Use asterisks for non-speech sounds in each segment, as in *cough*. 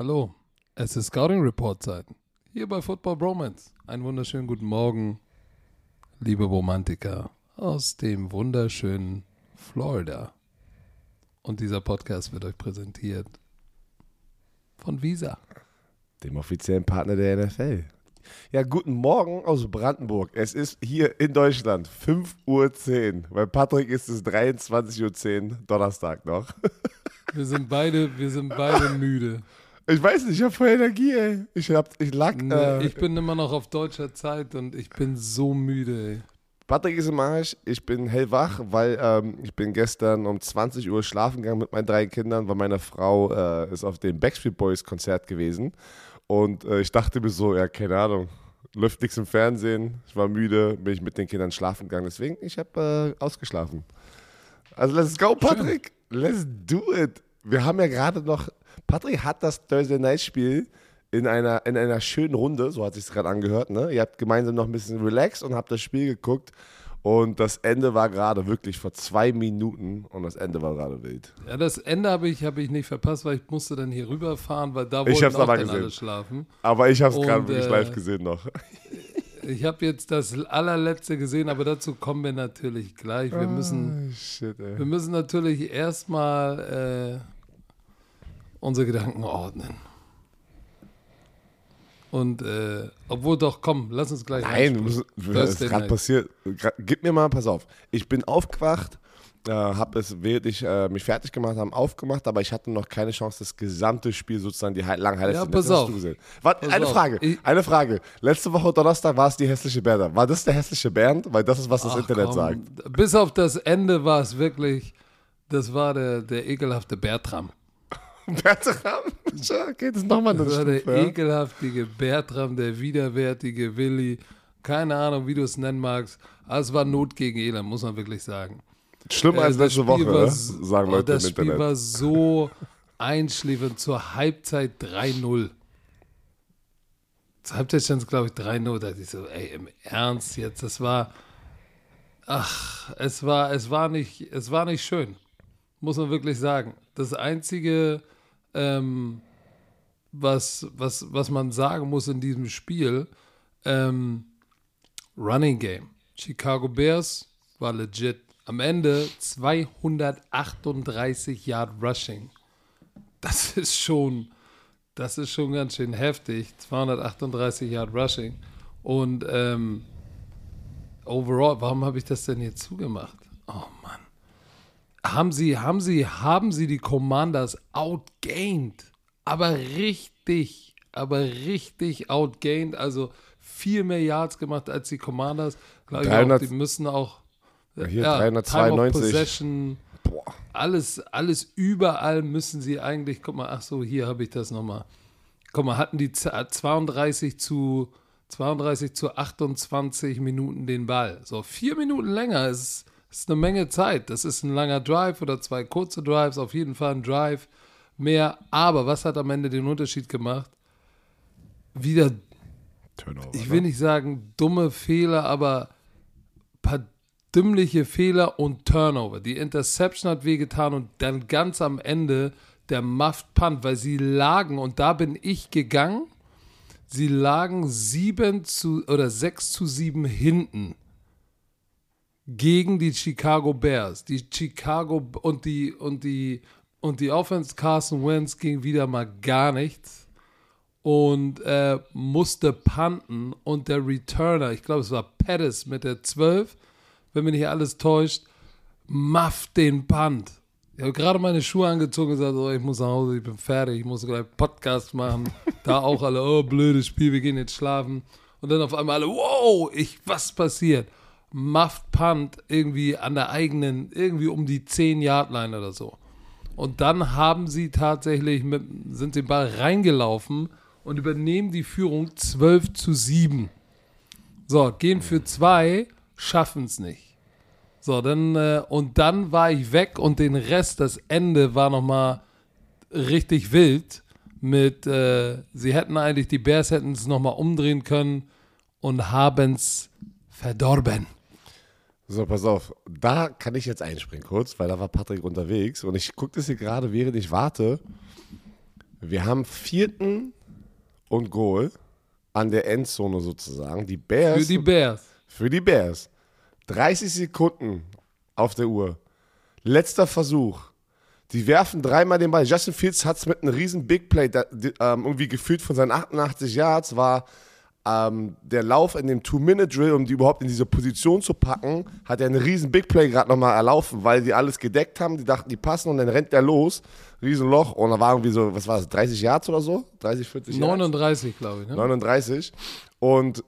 Hallo, es ist Scouting Report Zeit. Hier bei Football Bromance. Einen wunderschönen guten Morgen, liebe Romantiker aus dem wunderschönen Florida. Und dieser Podcast wird euch präsentiert von Visa. Dem offiziellen Partner der NFL. Ja, guten Morgen aus Brandenburg. Es ist hier in Deutschland 5.10 Uhr. Bei Patrick ist es 23.10 Uhr, Donnerstag noch. *laughs* Wir sind beide, wir sind beide müde. Ich weiß nicht, ich habe voll Energie, ey. Ich, hab, ich lag. Nee, äh, ich bin immer noch auf deutscher Zeit und ich bin so müde, ey. Patrick ist im Arsch, ich bin hellwach, weil ähm, ich bin gestern um 20 Uhr schlafen gegangen mit meinen drei Kindern, weil meine Frau äh, ist auf dem Backstreet Boys Konzert gewesen. Und äh, ich dachte mir so, ja, keine Ahnung, läuft nichts im Fernsehen, ich war müde, bin ich mit den Kindern schlafen gegangen. Deswegen, ich habe äh, ausgeschlafen. Also let's go, Patrick. Let's do it. Wir haben ja gerade noch, Patrick hat das Thursday Night Spiel in einer, in einer schönen Runde, so hat sich gerade angehört. Ne? Ihr habt gemeinsam noch ein bisschen relaxed und habt das Spiel geguckt. Und das Ende war gerade wirklich vor zwei Minuten und das Ende war gerade wild. Ja, das Ende habe ich, hab ich nicht verpasst, weil ich musste dann hier rüberfahren, weil da wollten auch aber dann alle schlafen. Aber ich habe es gerade wirklich äh, live gesehen noch. *laughs* Ich habe jetzt das allerletzte gesehen, aber dazu kommen wir natürlich gleich. Wir müssen, Ah, shit, wir müssen natürlich erstmal äh, unsere Gedanken ordnen. Und äh, obwohl doch, komm, lass uns gleich Nein, reinspringen. wir müssen, das ist gerade Night. passiert. Gra- Gib mir mal, pass auf. Ich bin aufgewacht, äh, habe es, während ich äh, mich fertig gemacht habe, aufgemacht, aber ich hatte noch keine Chance, das gesamte Spiel sozusagen, die langen Highlights Ja, zu pass sehen. Das hast auf. du gesehen. Warte, Pass eine auf. Frage, Ich- eine Frage. Letzte Woche Donnerstag war es die hässliche Bernd. War das der hässliche Bernd? Weil das ist, was das Ach, Internet komm, sagt. Bis auf das Ende war es wirklich, das war der, der ekelhafte Bertram. Bertram? *laughs* Ja, das ist nochmal eine Das war der ja. ekelhaftige Bertram, der widerwärtige Willi. Keine Ahnung, wie du es nennen magst. Aber es war Not gegen Elend, muss man wirklich sagen. Schlimmer als Äh, das letzte Woche, war sagen oh, Leute Das im Spiel Internet. war so *laughs* einschläfernd. Zur Halbzeit 3-0. Zur Halbzeit stand es, glaube ich, 3-0. Da dachte ich so, ey, im Ernst jetzt, das war. Ach, es war, es war nicht, es war nicht schön. Muss man wirklich sagen. Das Einzige, ähm, was, was, was man sagen muss in diesem Spiel, ähm, Running Game. Chicago Bears war legit. Am Ende 238 Yard Rushing. Das *laughs* ist schon, das ist schon ganz schön heftig. 238 Yard Rushing. Und ähm, overall, warum habe ich das denn hier zugemacht? Oh Mann. Haben sie, haben sie, haben sie die Commanders outgained. Aber richtig, aber richtig outgained. Also viel mehr Yards gemacht als die Commanders. Glaube ich auch, 300 die müssen auch Ja, hier of 392. Possession, alles, alles überall müssen sie eigentlich, guck mal, ach so, hier habe ich das nochmal. Guck mal, hatten die z- 32 zu 32 zu 28 Minuten den Ball. So, vier Minuten länger ist, ist eine Menge Zeit. Das ist ein langer Drive oder zwei kurze Drives, auf jeden Fall ein Drive mehr. Aber was hat am Ende den Unterschied gemacht? Wieder Turnover. ich ne? will nicht sagen dumme Fehler, aber paar dümmliche Fehler und Turnover. Die Interception hat wehgetan und dann ganz am Ende der Muffed Punt, weil sie lagen und da bin ich gegangen. Sie lagen sieben zu oder sechs zu sieben hinten gegen die Chicago Bears. Die Chicago und die und die und die Offense Carson Wentz ging wieder mal gar nichts und äh, musste punten und der Returner, ich glaube es war Pettis mit der 12, wenn mich nicht alles täuscht, mafft den Punt. Ich habe gerade meine Schuhe angezogen und gesagt, oh, ich muss nach Hause, ich bin fertig, ich muss gleich Podcast machen. *laughs* da auch alle, oh, blödes Spiel, wir gehen jetzt schlafen. Und dann auf einmal alle, wow, ich, was passiert? Muffed Punt irgendwie an der eigenen, irgendwie um die 10-Yard-Line oder so. Und dann haben sie tatsächlich mit, sind den Ball reingelaufen und übernehmen die Führung 12 zu 7. So, gehen für zwei, schaffen es nicht. So, dann, äh, und dann war ich weg und den Rest, das Ende war nochmal richtig wild. Mit, äh, sie hätten eigentlich, die Bears hätten es nochmal umdrehen können und haben es verdorben. So, pass auf. Da kann ich jetzt einspringen kurz, weil da war Patrick unterwegs und ich gucke das hier gerade, während ich warte. Wir haben vierten und Goal an der Endzone sozusagen. Die Bears. Für die Bears. Für die Bears. 30 Sekunden auf der Uhr. Letzter Versuch. Die werfen dreimal den Ball. Justin Fields hat es mit einem riesen Big Play da, die, ähm, irgendwie gefühlt von seinen 88 Yards war ähm, der Lauf in dem Two-Minute-Drill, um die überhaupt in diese Position zu packen, hat er einen riesen Big Play gerade nochmal erlaufen, weil die alles gedeckt haben, die dachten, die passen und dann rennt der los, Riesenloch und da war irgendwie so, was war das, 30 Yards oder so? 30, 40 Yards? 39, glaube ich. Ne? 39 und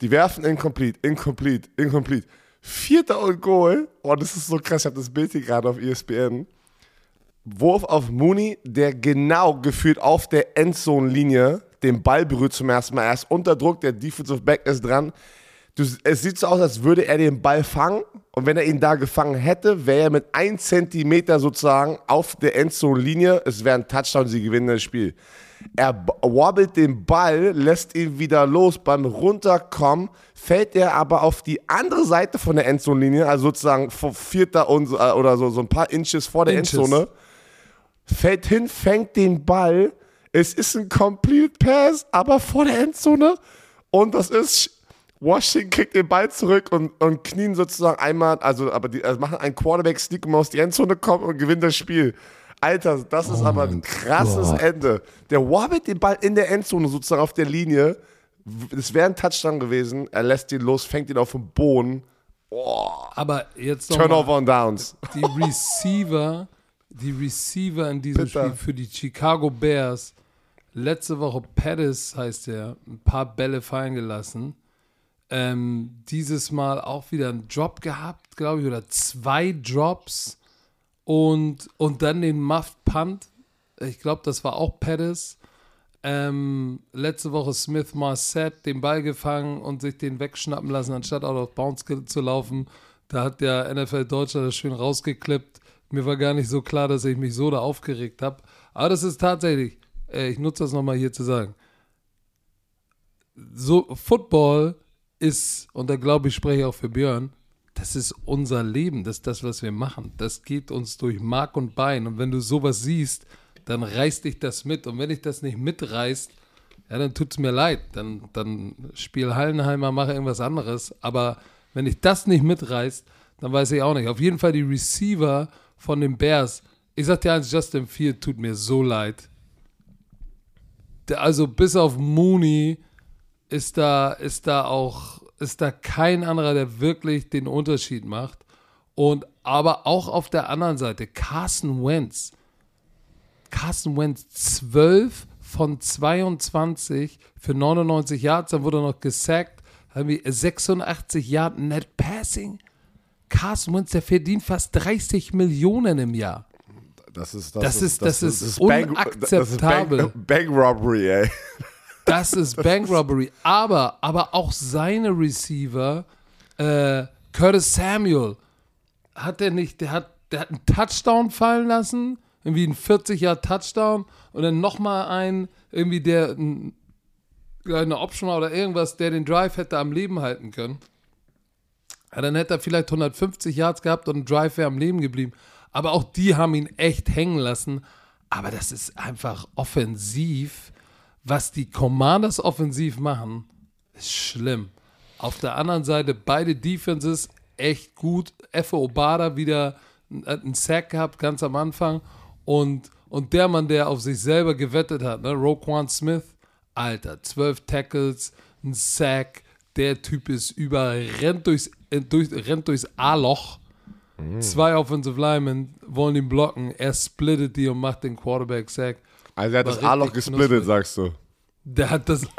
die werfen incomplete, incomplete, incomplete. Vierter und Goal, oh, das ist so krass, ich habe das Bild hier gerade auf ESPN. Wurf auf Mooney, der genau gefühlt auf der Endzone-Linie den Ball berührt zum ersten Mal. Er ist unter Druck, der Defensive Back ist dran. Du, es sieht so aus, als würde er den Ball fangen. Und wenn er ihn da gefangen hätte, wäre er mit 1 Zentimeter sozusagen auf der Endzone-Linie. Es wäre ein Touchdown, sie gewinnen das Spiel. Er wobbelt den Ball, lässt ihn wieder los. Beim Runterkommen fällt er aber auf die andere Seite von der Endzone-Linie, also sozusagen vor vierter und, äh, oder so, so ein paar Inches vor der Inches. Endzone. Fällt hin, fängt den Ball. Es ist ein Complete Pass, aber vor der Endzone. Und das ist Washington kriegt den Ball zurück und, und knien sozusagen einmal, also aber die also machen einen Quarterback-Sneak, um aus die Endzone kommt und gewinnt das Spiel. Alter, das ist Oh aber ein krasses Gott. Ende. Der wobbelt den Ball in der Endzone sozusagen auf der Linie. Es wäre ein Touchdown gewesen. Er lässt ihn los, fängt ihn auf den Boden. Aber jetzt noch Turnover und Downs. die Receiver, die Receiver in diesem Bitter. Spiel für die Chicago Bears, letzte Woche Pettis heißt er, ein paar Bälle fallen gelassen. Ähm, dieses Mal auch wieder einen Drop gehabt, glaube ich, oder zwei Drops und, und dann den Muffed Punt. Ich glaube, das war auch Pettis. Ähm, letzte Woche Smith Marset den Ball gefangen und sich den wegschnappen lassen, anstatt out of bounds zu laufen. Da hat der NFL Deutschland das schön rausgeklippt. Mir war gar nicht so klar, dass ich mich so da aufgeregt habe. Aber das ist tatsächlich, ich nutze das nochmal hier zu sagen. So, Football ist, und da glaube ich, spreche ich auch für Björn, das ist unser Leben, das ist das, was wir machen. Das geht uns durch Mark und Bein. Und wenn du sowas siehst, dann reißt dich das mit. Und wenn dich das nicht mitreißt, ja, dann tut es mir leid. Dann, dann spiel Hallenheimer, mache irgendwas anderes. Aber wenn dich das nicht mitreißt, dann weiß ich auch nicht. Auf jeden Fall die Receiver von den Bears. Ich sag dir eins, Justin Field tut mir so leid. Also bis auf Mooney ist da, ist da auch, ist da kein anderer, der wirklich den Unterschied macht. Und aber auch auf der anderen Seite, Carson Wentz. Carson Wentz 12 von 22 für 99 Yards, dann wurde er noch gesackt, haben wir 86 Yard Net Passing. Carson Wentz, der verdient fast 30 Millionen im Jahr. Das ist, Das ist- das ist Bank- unakzeptabel. Das ist Bank, Bank Robbery, ey. *laughs* Das ist Bank Robbery. Aber, aber auch seine Receiver, äh, Curtis Samuel, hat der nicht, der hat, der hat einen Touchdown fallen lassen, irgendwie ein 40 Jahr Touchdown und dann nochmal ein, irgendwie der, ein, eine Option oder irgendwas, der den Drive hätte am Leben halten können. Ja, dann hätte er vielleicht 150 Yards gehabt und ein Drive wäre am Leben geblieben. Aber auch die haben ihn echt hängen lassen. Aber das ist einfach offensiv. Was die Commanders offensiv machen, ist schlimm. Auf der anderen Seite beide Defenses echt gut. Effe Obada wieder einen Sack gehabt ganz am Anfang. Und, und der Mann, der auf sich selber gewettet hat, ne, Roquan Smith, Alter, 12 Tackles, ein Sack. Der Typ ist über, rennt durchs, äh, durch, rennt durchs A-Loch. Zwei Offensive Linemen wollen ihn blocken. Er splittet die und macht den Quarterback-Sack. Also er hat War das A-Loch gesplittet, knusprig. sagst du. Der hat das. *laughs*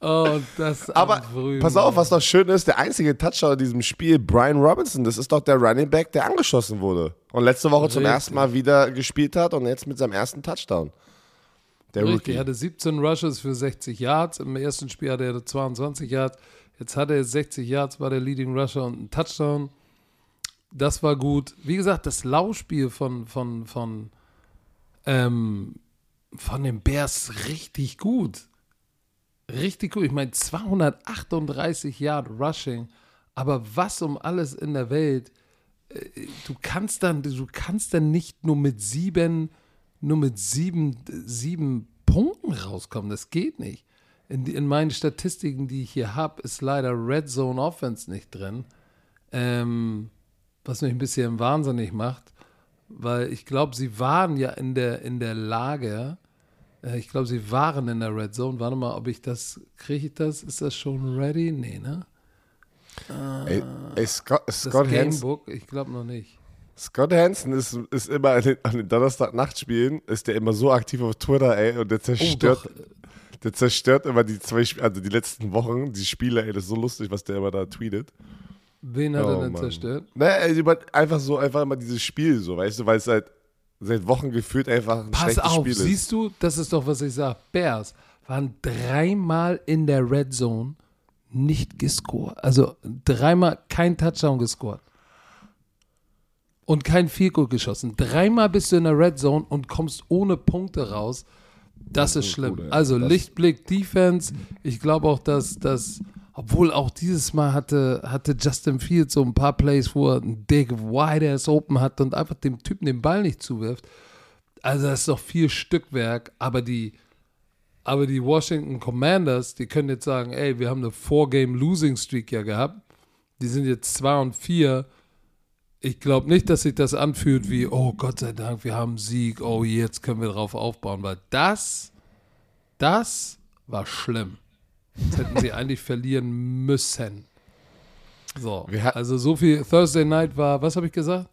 oh, das. Aber am frühen pass auf, was doch schön ist, der einzige Touchdown in diesem Spiel, Brian Robinson, das ist doch der Running Back, der angeschossen wurde. Und letzte Woche zum Richtig. ersten Mal wieder gespielt hat und jetzt mit seinem ersten Touchdown. Der Richtig, Rookie. er hatte 17 Rushes für 60 Yards. Im ersten Spiel hatte er 22 Yards. Jetzt hat er 60 Yards, war der Leading Rusher und ein Touchdown. Das war gut. Wie gesagt, das Laufspiel von, von, von, ähm, von den Bears richtig gut. Richtig gut. Ich meine, 238 Yard Rushing. Aber was um alles in der Welt äh, du kannst dann, du kannst dann nicht nur mit sieben, nur mit sieben, sieben Punkten rauskommen. Das geht nicht. In, in meinen Statistiken, die ich hier habe, ist leider Red Zone Offense nicht drin. Ähm, was mich ein bisschen wahnsinnig macht, weil ich glaube, sie waren ja in der, in der Lage, äh, ich glaube, sie waren in der Red Zone. Warte mal, ob ich das, kriege ich das? Ist das schon ready? Nee, ne? Ey, ey Scott, Scott Gamebook? Ich glaube noch nicht. Scott Hansen ist, ist immer an den, an den Donnerstag-Nachtspielen, ist der immer so aktiv auf Twitter, ey, und der zerstört, Oh, der zerstört immer die zwei, also die letzten Wochen, die Spiele, ey, das ist so lustig, was der immer da tweetet. Wen hat Oh, er denn Mann. zerstört? Über- einfach so, einfach immer dieses Spiel so, weißt du, weil es halt seit Wochen gefühlt einfach ein Pass schlechtes auf, Spiel ist. siehst du, das ist doch, was ich sage. Bears waren dreimal in der Red Zone nicht gescored. Also dreimal kein Touchdown gescored. Und kein Field geschossen. Dreimal bist du in der Red Zone und kommst ohne Punkte raus. Das ist schlimm. ey. Also Lichtblick Defense. Ich glaube auch, dass das, obwohl auch dieses Mal hatte, hatte Justin Fields so ein paar Plays, wo er einen Dick Wide Ass Open hat und einfach dem Typen den Ball nicht zuwirft. Also das ist doch viel Stückwerk, aber die, aber die Washington Commanders, die können jetzt sagen, ey, wir haben eine Four-Game-Losing-Streak ja gehabt. Die sind jetzt 2 und 4. Ich glaube nicht, dass sich das anfühlt wie, oh Gott sei Dank, wir haben Sieg, oh jetzt können wir drauf aufbauen, weil das, das war schlimm. Das hätten sie *laughs* eigentlich verlieren müssen. So, also so viel, Thursday Night war, was habe ich gesagt?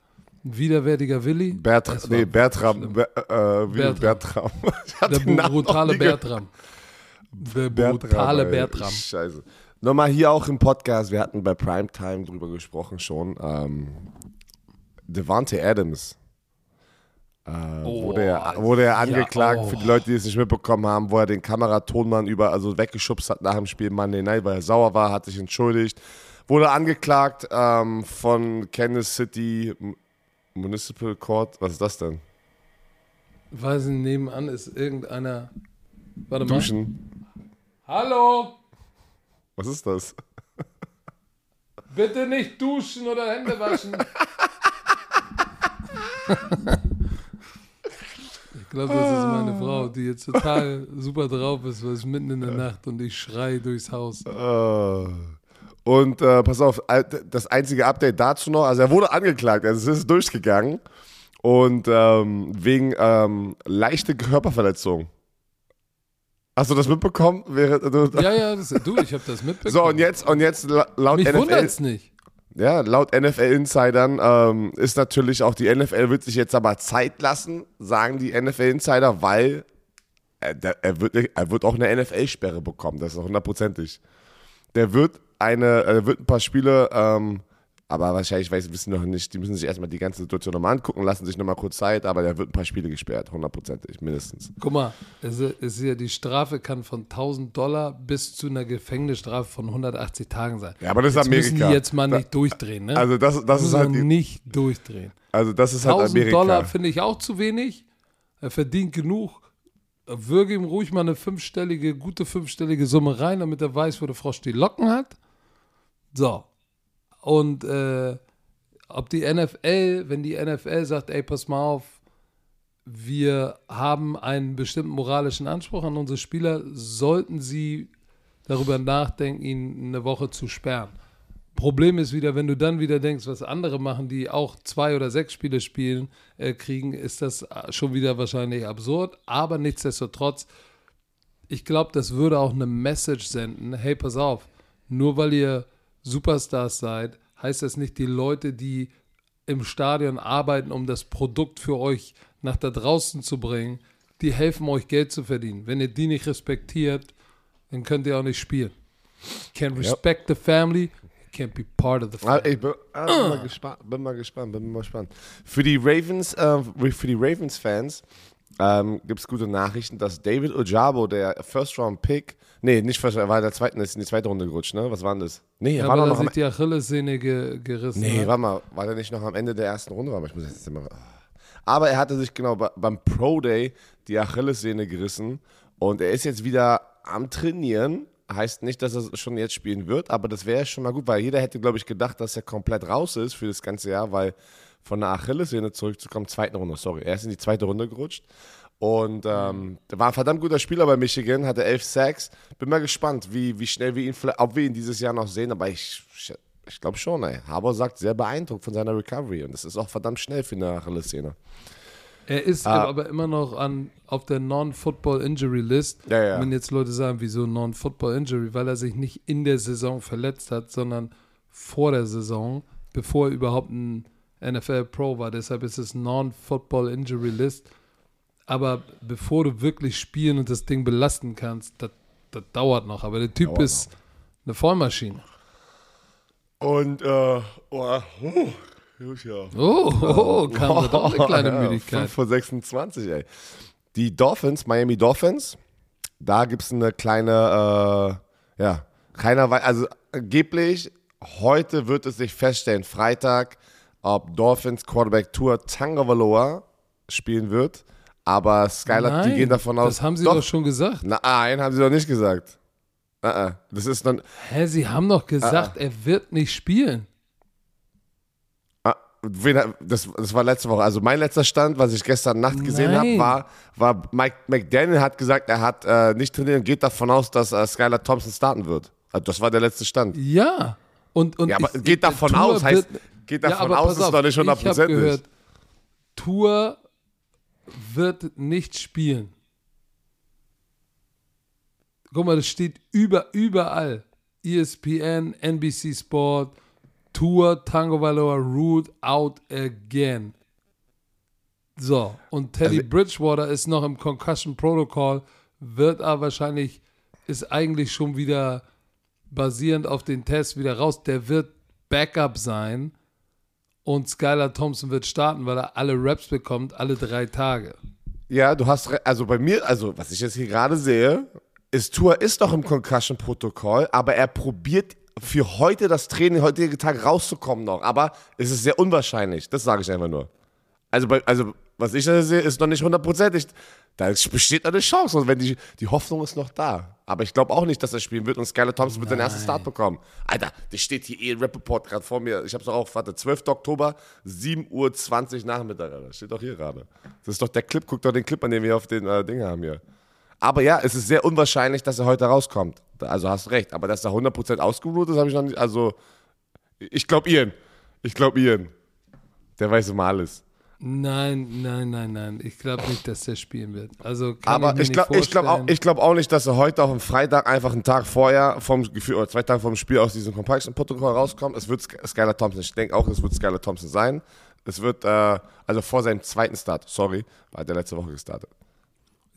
Ein widerwärtiger Willi. Bertra Das war nee, Bertram. Ber äh, wie Bertram. Bertram. *laughs* Der brutale. Bertram. Der Bertram, brutale. Bertram. Scheiße. Nochmal hier auch im Podcast, wir hatten bei Primetime drüber gesprochen schon. Ähm, Devante Adams. Äh, Oh, wurde, er, wurde er ja, angeklagt, oh. für die Leute, die es nicht mitbekommen haben, wo er den Kameratonmann über, also weggeschubst hat nach dem Spiel Monday Night, weil er sauer war, hat sich entschuldigt. Wurde angeklagt ähm, von Kansas City Municipal Court. Was ist das denn? Weiß nicht, nebenan ist irgendeiner. Warte mal. Duschen. Hallo! Was ist das? Bitte nicht duschen oder Hände waschen. *laughs* ich glaube, das ist meine Frau, die jetzt total super drauf ist, weil es mitten in der Nacht und ich schrei durchs Haus. Äh, Und äh, pass auf, das einzige Update dazu noch, also er wurde angeklagt, also es ist durchgegangen und ähm, wegen ähm, leichte Körperverletzung. Hast du das mitbekommen? Während, du, Ja, ja, das, du, ich habe das mitbekommen. So, und jetzt, und jetzt la- laut Mich NFL, wundert's nicht. Ja, laut NFL-Insidern ähm, ist natürlich auch die NFL wird sich jetzt aber Zeit lassen, sagen die NFL-Insider, weil er, der, er, wird, er wird auch eine NFL-Sperre bekommen, das ist hundertprozentig. Der wird eine, er wird ein paar Spiele, ähm, aber wahrscheinlich weiß, wissen noch nicht, die müssen sich erstmal die ganze Situation nochmal angucken, lassen sich nochmal kurz Zeit, aber der wird ein paar Spiele gesperrt, hundertprozentig, mindestens. Guck mal, es ist, ist ja, die Strafe kann von 1000 Dollar bis zu einer Gefängnisstrafe von 180 Tagen sein. Ja, aber das ist Jetzt Amerika. müssen die jetzt mal Da- nicht durchdrehen, ne? Also das, das ist halt, nicht durchdrehen. also das ist halt 1000 Amerika. Dollar finde ich auch zu wenig. Er verdient genug. Würge ihm ruhig mal eine fünfstellige, gute fünfstellige Summe rein, damit er weiß, wo der Frosch die Locken hat. So. Und äh, ob die NFL, wenn die NFL sagt, ey, pass mal auf, wir haben einen bestimmten moralischen Anspruch an unsere Spieler, sollten sie darüber nachdenken, ihn eine Woche zu sperren. Problem ist wieder, wenn du dann wieder denkst, was andere machen, die auch zwei oder sechs Spiele spielen, äh, kriegen, ist das äh, schon wieder wahrscheinlich absurd. Aber nichtsdestotrotz, ich glaube, das würde auch eine Message senden. Hey, pass auf, nur weil ihr Superstars seid, heißt das nicht, die Leute, die im Stadion arbeiten, um das Produkt für euch nach da draußen zu bringen, die helfen euch Geld zu verdienen. Wenn ihr die nicht respektiert, dann könnt ihr auch nicht spielen. Can't respect the family, can't be part of the Ah, family. ich bin, ah, bin, mal gespannt, bin mal gespannt, bin mal gespannt. Für die Ravens, äh, für die Ravens-Fans ähm, gibt es gute Nachrichten, dass David Ojabo, der First-Round-Pick, nee, nicht First, er war in der zweiten, ist in die zweite Runde gerutscht, ne? Was war denn das? Nee, er Ja, war er noch am, die Achillessehne ge gerissen Nee, hat. warte mal, war der nicht noch am Ende der ersten Runde? Aber ich muss jetzt immer. Aber er hatte sich genau bei- beim Pro Day die Achillessehne gerissen und er ist jetzt wieder am Trainieren Heißt nicht, dass er schon jetzt spielen wird, aber das wäre schon mal gut, weil jeder hätte, glaube ich, gedacht, dass er komplett raus ist für das ganze Jahr, weil von der Achillessehne zurückzukommen, zweiten Runde, sorry, er ist in die zweite Runde gerutscht. Und ähm, war ein verdammt guter Spieler bei Michigan, hatte elf Sacks. Bin mal gespannt, wie, wie schnell wir ihn, ob wir ihn dieses Jahr noch sehen, aber ich, ich glaube schon, ey. Haber sagt, sehr beeindruckt von seiner Recovery und das ist auch verdammt schnell für eine Achillessehne. Er ist ah. aber immer noch an, auf der Non-Football Injury List. Ja, ja. Wenn jetzt Leute sagen, wieso Non-Football Injury, weil er sich nicht in der Saison verletzt hat, sondern vor der Saison, bevor er überhaupt ein NFL Pro war. Deshalb ist es Non-Football Injury List. Aber bevor du wirklich spielen und das Ding belasten kannst, das, das dauert noch. Aber der Typ dauert ist noch. eine Vollmaschine. Und, äh, oh, oh, ja. Oh, oh, kam oh, doch eine kleine *laughs* Müdigkeit. 5 vor 26, ey. Die Dolphins, Miami Dolphins, da gibt es eine kleine, äh, ja, keiner weiß, also angeblich, heute wird es sich feststellen, Freitag, ob Dolphins Quarterback Tour Tagovailoa spielen wird. Aber Skylar, die gehen davon aus. Das haben sie doch, doch schon gesagt. Nein, haben sie doch nicht gesagt. Uh -uh. Das ist dann. Hä, sie haben doch gesagt, uh er wird nicht spielen. Das, das war letzte Woche. Also mein letzter Stand, was ich gestern Nacht gesehen habe, war, war Mike McDaniel hat gesagt, er hat äh, nicht trainiert und geht davon aus, dass äh, Skylar Thompson starten wird. Also das war der letzte Stand. Ja. Und, und ja, aber ich, geht davon aus, heißt, geht davon ja, aus, ist doch nicht hundertprozentig. Ich habe gehört, Tour wird nicht spielen. Guck mal, das steht über, überall. ESPN, NBC Sport, Tour, Tango Valor, Root, out again. So, und Teddy also, Bridgewater ist noch im Concussion Protocol, wird aber wahrscheinlich, ist eigentlich schon wieder basierend auf den Test wieder raus. Der wird Backup sein und Skylar Thompson wird starten, weil er alle Raps bekommt, alle drei Tage. Ja, du hast, also bei mir, also was ich jetzt hier gerade sehe, ist Tour ist doch im Concussion-Protokoll, aber er probiert für heute das Training, heutige Tag rauszukommen noch. Aber es ist sehr unwahrscheinlich, das sage ich einfach nur. Also, bei, also was ich da sehe, ist noch nicht hundertprozentig. Da besteht eine Chance und wenn die, die Hoffnung ist noch da. Aber ich glaube auch nicht, dass er spielen wird und Skylar Thompson wird seinen ersten Start bekommen. Alter, das steht hier eh im Rap-Report gerade vor mir. Ich habe es auch, warte, 12. Oktober, 7.20 Uhr Nachmittag. Das steht doch hier gerade. Das ist doch der Clip, guck doch den Clip an, den wir auf den äh, Ding haben hier. Aber ja, es ist sehr unwahrscheinlich, dass er heute rauskommt. Also hast recht. Aber dass er 100% ausgeruht ist, habe ich noch nicht. Also, ich glaube Ian. Ich glaube Ian. Der weiß immer alles. Nein, nein, nein, nein. Ich glaube nicht, dass der spielen wird. Also Aber ich, ich glaube glaub auch, glaub auch nicht, dass er heute auf dem Freitag einfach einen Tag vorher vom Gefühl oder zwei Tage vor dem Spiel aus diesem Compaction-Protokoll rauskommt. Es wird Skylar Thompson. Ich denke auch, es wird Skylar Thompson sein. Es wird, äh, also vor seinem zweiten Start, sorry, war der letzte Woche gestartet.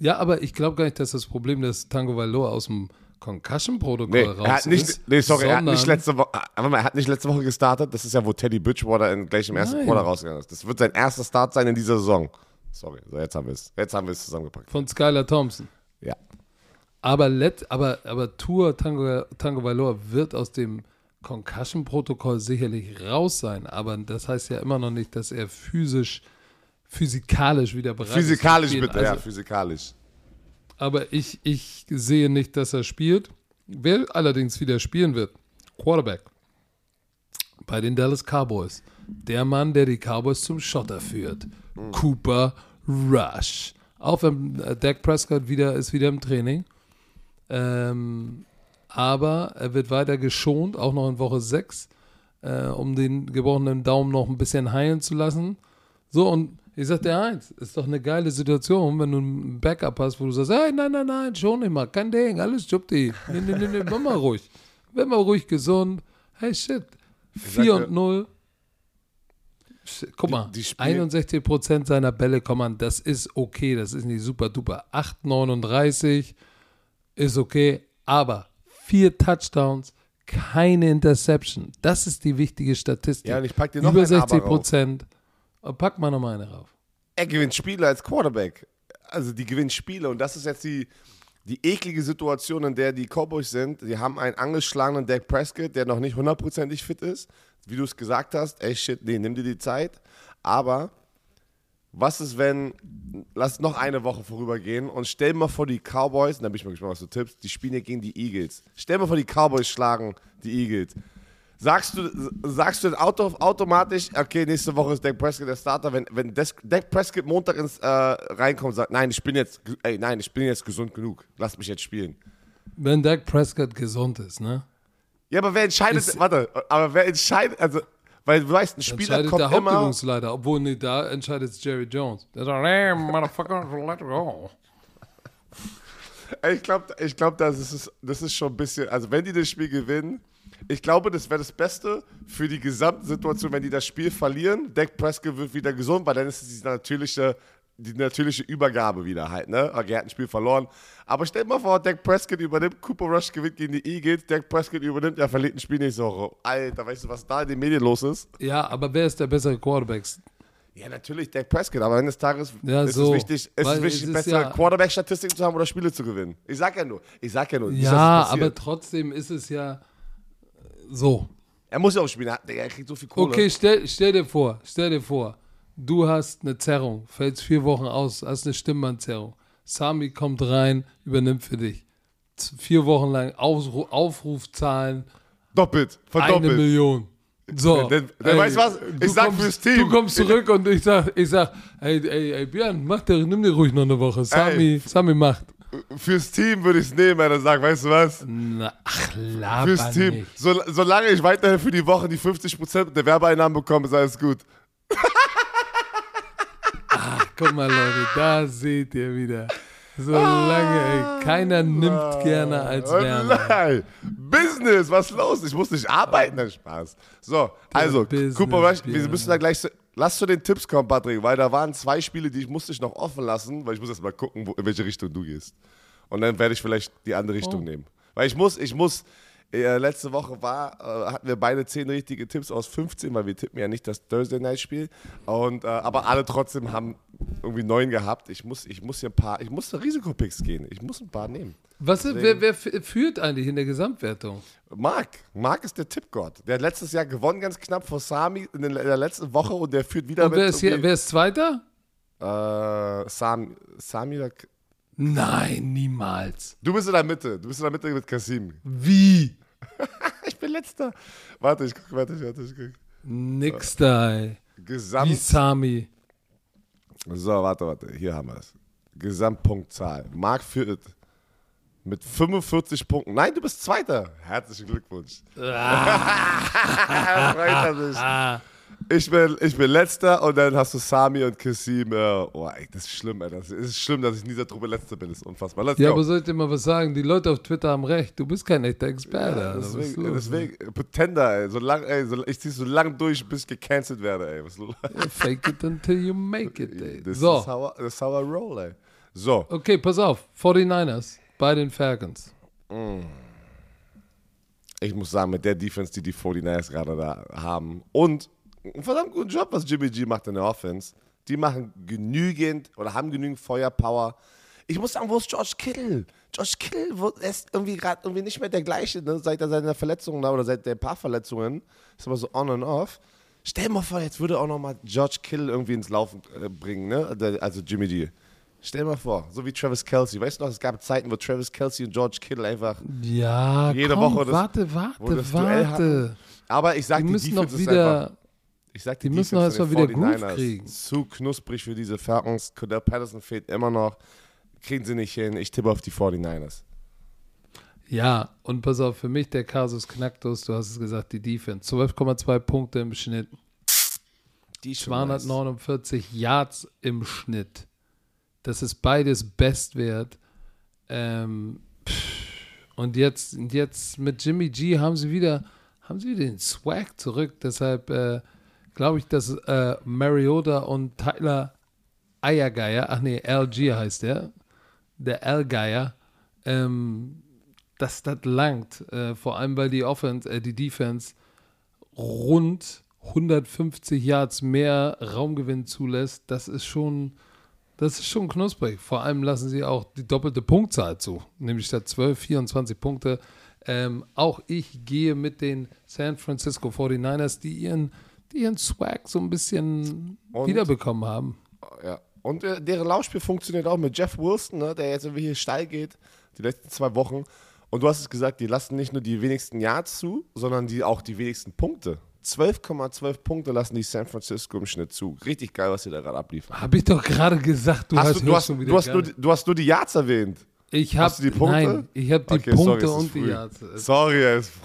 Ja, aber ich glaube gar nicht, dass das Problem des Tango Valor aus dem Concussion-Protokoll nee, raus er hat nicht, ist. Nee, sorry, er hat nicht letzte Woche, er hat nicht letzte Woche gestartet. Das ist ja, wo Teddy Bridgewater in, gleich im ersten Quarter rausgegangen ist. Das wird sein erster Start sein in dieser Saison. Sorry, so jetzt haben wir es. Jetzt haben wir es zusammengepackt. Von Skylar Thompson. Ja. Aber, let, aber, aber Tour Tango, Tango Valor wird aus dem Concussion-Protokoll sicherlich raus sein. Aber das heißt ja immer noch nicht, dass er physisch, physikalisch wieder bereit physikalisch ist. Physikalisch bitte, also, ja, physikalisch aber ich, ich sehe nicht, dass er spielt. Wer allerdings wieder spielen wird, Quarterback bei den Dallas Cowboys. Der Mann, der die Cowboys zum Schotter führt. Mhm. Cooper Rush. Auch wenn äh, Dak Prescott wieder ist wieder im Training. Ähm, aber er wird weiter geschont, auch noch in Woche 6, äh, um den gebrochenen Daumen noch ein bisschen heilen zu lassen. So, und ich sag dir eins, ist doch eine geile Situation, wenn du ein Backup hast, wo du sagst, hey, nein, nein, nein, schon immer, kein Ding, alles Jupti. Nee, nee, nee, nee, mach mal ruhig. Werd mal ruhig gesund. Hey, shit. 4 und 0. Guck mal, die, die 61% seiner Bälle kommen das ist okay, das ist nicht super duper. 8,39 ist okay, aber vier Touchdowns, keine Interception. Das ist die wichtige Statistik. Ja, und ich pack dir noch Über 60 Prozent. Pack mal nochmal eine rauf. Er gewinnt Spiele als Quarterback. Also die gewinnt Spiele und das ist jetzt die, die eklige Situation, in der die Cowboys sind. Die haben einen angeschlagenen Dak Prescott, der noch nicht hundertprozentig fit ist. Wie du es gesagt hast, ey shit, nee, nimm dir die Zeit. Aber Was ist, wenn, lass noch eine Woche vorübergehen und stell mal vor, die Cowboys, da bin ich mal gespannt, was du tippst, die spielen ja gegen die Eagles. Stell mal vor, die Cowboys schlagen die Eagles. Sagst du, sagst du Auto, automatisch, okay, nächste Woche ist Dak Prescott der Starter, wenn, wenn Des, Dak Prescott Montag ins äh, reinkommt und sagt, nein, ich bin jetzt, ey, nein, ich bin jetzt gesund genug, lass mich jetzt spielen. Wenn Dak Prescott gesund ist, ne? Ja, aber wer entscheidet, Ist- warte, aber wer entscheidet, also, weil du weißt, ein Spieler Entscheidet kommt der immer, Hauptübungsleiter, obwohl nee, da entscheidet es Jerry Jones. Der sagt, hey, motherfucker, let go. Ich glaube, ich glaub, das, ist, das ist schon ein bisschen, also wenn die das Spiel gewinnen, ich glaube, das wäre das Beste für die Gesamtsituation, wenn die das Spiel verlieren. Dak Prescott wird wieder gesund, weil dann ist es die natürliche, die natürliche Übergabe wieder halt, ne? Okay, er hat ein Spiel verloren. Aber stell dir mal vor, Dak Prescott übernimmt, Cooper Rush gewinnt gegen die Eagles, Dak Prescott übernimmt, er verliert ein Spiel nächste Woche. Alter, weißt du, was da in den Medien los ist? Ja, aber wer ist der bessere Quarterback? Ja, natürlich Dak Prescott, aber des Tages Ja, ist so. es wichtig, ist es wichtig es ist bessere ja- Quarterback-Statistiken zu haben oder Spiele zu gewinnen. Ich sag ja nur, ich sag ja nur. nicht, Ja, aber trotzdem ist es ja so. Er muss ja auch spielen, er, kriegt so viel Kohle. Okay, stell, stell dir vor, stell dir vor, du hast eine Zerrung, fällst vier Wochen aus, hast eine Stimmbandzerrung. Sami kommt rein, übernimmt für dich. Vier Wochen lang Ausru Aufrufzahlen, Doppelt, eine verdoppelt. Million. So. Dann- dann weißt du was? Ich sag kommst, fürs Team. Du kommst zurück und ich sag, ich sag, ey, ey, ey, Björn, mach dir, nimm dir ruhig noch eine Woche. Sami, Sami macht. Fürs Team würde ich es nehmen, wenn er sagt, weißt du was? Na, ach, laber Fürs Team. nicht. So, solange ich weiterhin für die Woche die 50% der Werbeeinnahmen bekomme, ist alles gut. Guck mal, Leute, da seht ihr wieder. Solange, ey, keiner nimmt gerne als Oh Werner. nein. Business, was ist los? Ich muss nicht arbeiten, das Spaß. So, also, Business, Cooper Rush, wir Björn. müssen da gleich, zu- lass zu den Tipps kommen, Patrick, weil da waren zwei Spiele, die ich musste ich noch offen lassen, weil ich muss erst mal gucken, wo, in welche Richtung du gehst. Und dann werde ich vielleicht die andere Richtung Oh. nehmen. Weil ich muss, ich muss, äh, letzte Woche war, äh, hatten wir beide 10 richtige Tipps aus 15, weil wir tippen ja nicht das Thursday Night Spiel. Und, äh, aber alle trotzdem haben irgendwie neun gehabt. Ich muss, ich muss hier ein paar, ich muss Risikopicks gehen. Ich muss ein paar nehmen. Was, ist- wer, wer führt eigentlich in der Gesamtwertung? Marc, Marc ist der Tippgott. Der hat letztes Jahr gewonnen, ganz knapp vor Sami in, der letzten Woche und der führt wieder Und wer ist, hier, wer ist Zweiter? äh, Sam, Sami oder Nein, niemals. Du bist in der Mitte. Du bist in der Mitte mit Kasim. Wie? *laughs* Ich bin letzter. Warte, ich guck, warte, warte, ich guck. Nix da, ey. Wie Gesamt. Sami. So, warte, warte. Hier haben wir es. Gesamtpunktzahl. Marc führt mit 45 Punkten. Nein, du bist Zweiter. Herzlichen Glückwunsch. *laughs* Freut er sich. *laughs* Ich bin, ich bin letzter und dann hast du Sami und Kassim. Äh, oh, ey, das ist schlimm, ey. Das ist schlimm, dass ich in dieser Truppe letzter bin. Das ist unfassbar. Let's ja, go. aber soll ich dir mal was sagen? Die Leute auf Twitter haben recht. Du bist kein echter Experte. Ist deswegen, los? deswegen, Pretender, ey. So lang, ey so, ich zieh so lang durch, bis ich gecancelt werde, ey. Was los? Fake it until you make it, ey. Das So, ist how, I- how I roll, ey. So, okay, pass auf. 49ers bei den Falcons. ich muss sagen, mit der Defense, die die 49ers gerade da haben und einen verdammt guten Job, was Jimmy G macht in der Offense. Die machen genügend oder haben genügend Feuerpower. Ich muss sagen, wo ist George Kittle? George Kittle ist irgendwie gerade irgendwie nicht mehr der gleiche, ne? seit er seiner Verletzung da oder seit der paar Verletzungen. Ist aber so on and off. Stell dir mal vor, jetzt würde auch noch mal George Kittle irgendwie ins Laufen äh, bringen, ne? Also Jimmy G. Stell dir mal vor, so wie Travis Kelsey. Weißt du noch, es gab Zeiten, wo Travis Kelsey und George Kittle einfach Ja, Jede komm, Woche das- warte, wo das warte, Duell warte. Aber ich sag, Die die, müssen noch Defense ist einfach, wieder... ich sag, die müssen noch Defense erst von mal den wieder Groove 49ers kriegen. Zu knusprig für diese Falcons. Cordell Patterson fehlt immer noch. Kriegen sie nicht hin. Ich tippe auf die 49ers. Ja, und pass auf, für mich der Kasus Knacktus, du hast es gesagt, die Defense. 12,2 Punkte im Schnitt, Die schon 249 Yards im Schnitt. Das ist beides Bestwert. Ähm, und jetzt, jetzt mit Jimmy G haben sie wieder, haben sie wieder den Swag zurück. Deshalb äh, glaube ich, dass äh, Mariota und Tyler Eiergeier, ach nee, LG heißt der, der L-Geier, ähm, dass das langt. Äh, vor allem, weil die Offense, äh, die Defense rund 150 Yards mehr Raumgewinn zulässt. Das ist schon, das ist schon knusprig. Vor allem lassen sie auch die doppelte Punktzahl zu, nämlich statt 12, 24 Punkte. Ähm, auch ich gehe mit den San Francisco 49ers, die ihren, ihren Swag so ein bisschen Und? wiederbekommen haben. Ja. Und äh, deren Laufspiel funktioniert auch mit Jeff Wilson, ne, der jetzt irgendwie hier steil geht, die letzten zwei Wochen. Und du hast es gesagt, die lassen nicht nur die wenigsten Yards zu, sondern die auch die wenigsten Punkte. 12,12 Punkte lassen die San Francisco im Schnitt zu. Richtig geil, was sie da gerade abliefern. Habe ich doch gerade gesagt, du hast, Hast du, du, hast, du, hast nur, die- du hast nur die Yards erwähnt. Ich habe Hast du die Punkte? Nein, ich habe die Okay, sorry, Punkte ist und die früh. Yards. Sorry.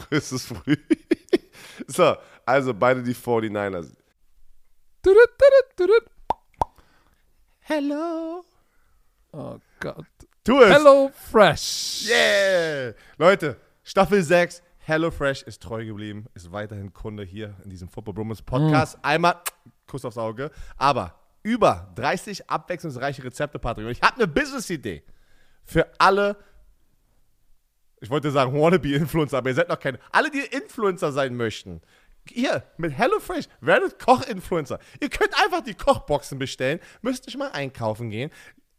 Es ist früh. *laughs* so, also beide die 49ers. Tudut, tudut, tudut. Hello. Oh Gott. Tu es. Hello Fresh. Yeah! Leute, Staffel 6, HelloFresh ist treu geblieben, ist weiterhin Kunde hier in diesem Football Bromance Podcast. Einmal Kuss aufs Auge, aber über 30 abwechslungsreiche Rezepte, Patrick. Und ich habe eine Business-Idee für alle, ich wollte sagen Wannabe-Influencer, aber ihr seid noch keine, alle, die Influencer sein möchten. Hier, mit HelloFresh, werdet Koch-Influencer. Ihr könnt einfach die Kochboxen bestellen, müsst nicht mal einkaufen gehen.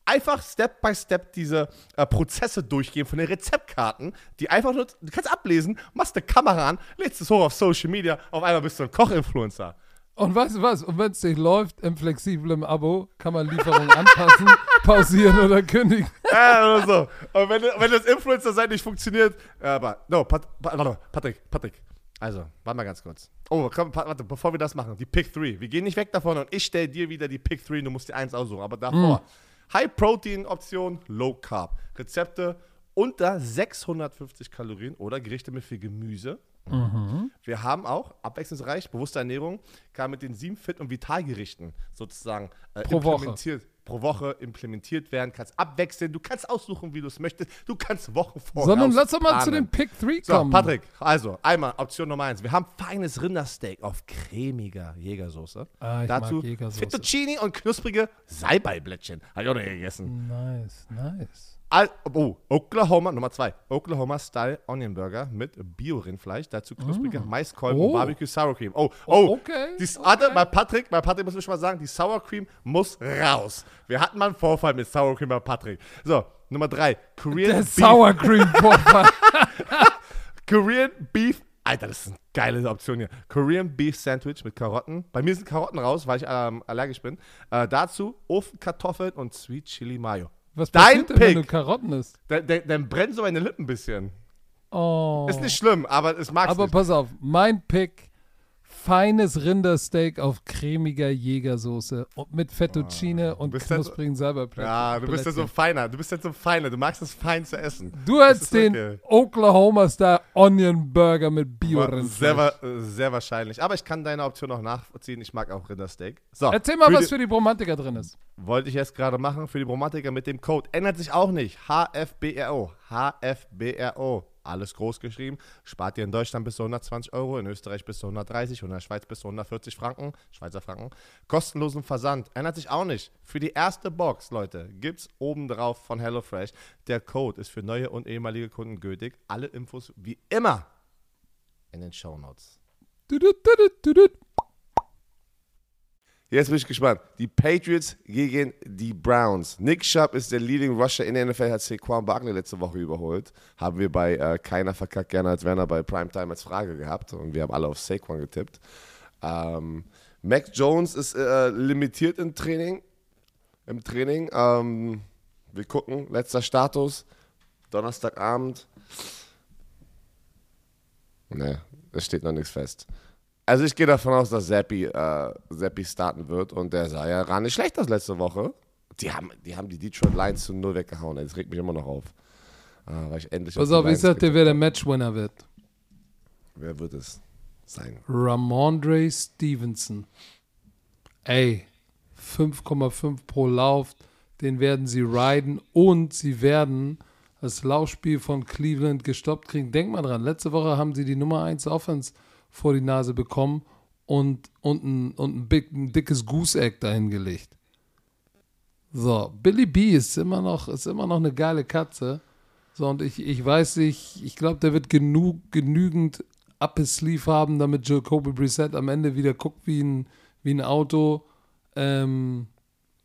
Einfach Step by Step diese äh, Prozesse durchgehen von den Rezeptkarten, die einfach nur, du kannst ablesen, machst eine Kamera an, lädst es hoch auf Social Media, auf einmal bist du ein Koch-Influencer. Und weißt du was? Und wenn es nicht läuft, im flexiblen Abo kann man Lieferungen anpassen, *laughs* pausieren oder kündigen. Ja, oder so. Und wenn, wenn das Influencer sein nicht funktioniert, äh, aber, no, Pat, Pat, Patrick, Patrick. Also, warte mal ganz kurz. Oh, komm, warte, bevor wir das machen, die Pick 3. Wir gehen nicht weg davon und ich stelle dir wieder die Pick 3 und du musst die 1 aussuchen. Aber davor, High-Protein-Option, Low Carb. Rezepte unter 650 Kalorien oder Gerichte mit viel Gemüse. Wir haben auch abwechslungsreich, bewusste Ernährung, kann mit den sieben Fit- und Vitalgerichten sozusagen äh, Pro Woche. Pro Woche implementiert werden. Kannst abwechseln, du kannst aussuchen, wie du es möchtest. Du kannst Wochen vorher Sondern lass doch mal planen. zu den Pick 3 So, kommen. Patrick, also einmal Option Nummer eins. Wir haben feines Rindersteak auf cremiger Jägersoße. Ah, Dazu Jägersoße. Fettuccini und knusprige Salbeiblättchen. Habe ich auch noch gegessen. Nice, nice. Al oh, Oklahoma, Nummer zwei. Oklahoma Style Onion Burger mit Bio-Rindfleisch. Dazu knusprige Maiskolben Oh. und Barbecue Sour Cream. Oh, oh. okay, Die, okay. Warte, bei Patrick, bei Patrick muss ich schon mal sagen, die Sour Cream muss raus. Wir hatten mal einen Vorfall mit Sour Cream bei Patrick. So, Nummer drei. Korean Der Beef Sour Cream Vorfall. *laughs* *laughs* Korean Beef. Alter, das ist eine geile Option hier. Korean Beef Sandwich mit Karotten. Bei mir sind Karotten raus, weil ich ähm, allergisch bin. Äh, dazu Ofenkartoffeln und Sweet Chili Mayo. Was Dein passiert denn, wenn Pick. du Karotten isst? Dann, dann, dann brennen so meine Lippen ein bisschen. Oh. Ist nicht schlimm, aber es mag's Aber nicht. pass auf, mein Pick: feines Rindersteak auf cremiger Jägersoße und mit Fettuccine und Ah, bist halt so- knusprigen Salbeiblättchen. Ja, du bist ja so ein feiner. Du bist ja so ein feiner. Du magst es fein zu essen. Du ist den okay. Oklahoma Style Onion Burger mit Bio-Rindfleisch. Sehr, sehr wahrscheinlich. Aber ich kann deine Option auch nachvollziehen. Ich mag auch Rindersteak. So, Erzähl mal, für was die- für die Bromantiker drin ist. Wollte ich jetzt gerade machen für die Bromantiker mit dem Code. Ändert sich auch nicht. HFBRO. HFBRO. Alles groß geschrieben. Spart ihr in Deutschland bis zu 120 Euro, in Österreich bis zu 130 und in der Schweiz bis zu 140 Franken. Schweizer Franken. Kostenlosen Versand. Ändert sich auch nicht. Für die erste Box, Leute, gibt's oben drauf von HelloFresh. Der Code ist für neue und ehemalige Kunden gültig. Alle Infos wie immer in den Show Notes. Jetzt bin ich gespannt. Die Patriots gegen die Browns. Nick Chubb ist der Leading Rusher in der NFL, hat Saquon Barkley letzte Woche überholt. Haben wir bei äh, Keiner verkackt gerne als Werner bei Primetime als Frage gehabt und wir haben alle auf Saquon getippt. Ähm, Mac Jones ist äh, limitiert im Training. Im Training. Ähm, wir gucken. Letzter Status. Donnerstagabend. Ne, es steht noch nichts fest. Also ich gehe davon aus, dass Zappi, äh, Zappi starten wird und der sah ja gar nicht schlecht aus letzte Woche. Die haben die, haben die Detroit Lions zu null weggehauen. Das regt mich immer noch auf. Äh, weil ich endlich Pass die auf, ich sag dir, wer der. Matchwinner wird. Wer wird es sein? Ramondre Stevenson. Ey, 5,5 pro Lauf, den werden sie riden und sie werden das Laufspiel von Cleveland gestoppt kriegen. Denk mal dran, letzte Woche haben sie die Nummer 1 Offense vor die Nase bekommen und, und, ein, und ein, big, ein dickes Goose-Egg dahingelegt. So, Billy B ist immer noch, ist immer noch eine geile Katze. So, und ich, ich weiß nicht, ich glaube, der wird genug, genügend up his sleeve haben, damit Jacoby Brissett am Ende wieder guckt wie ein, wie ein Auto. Ähm,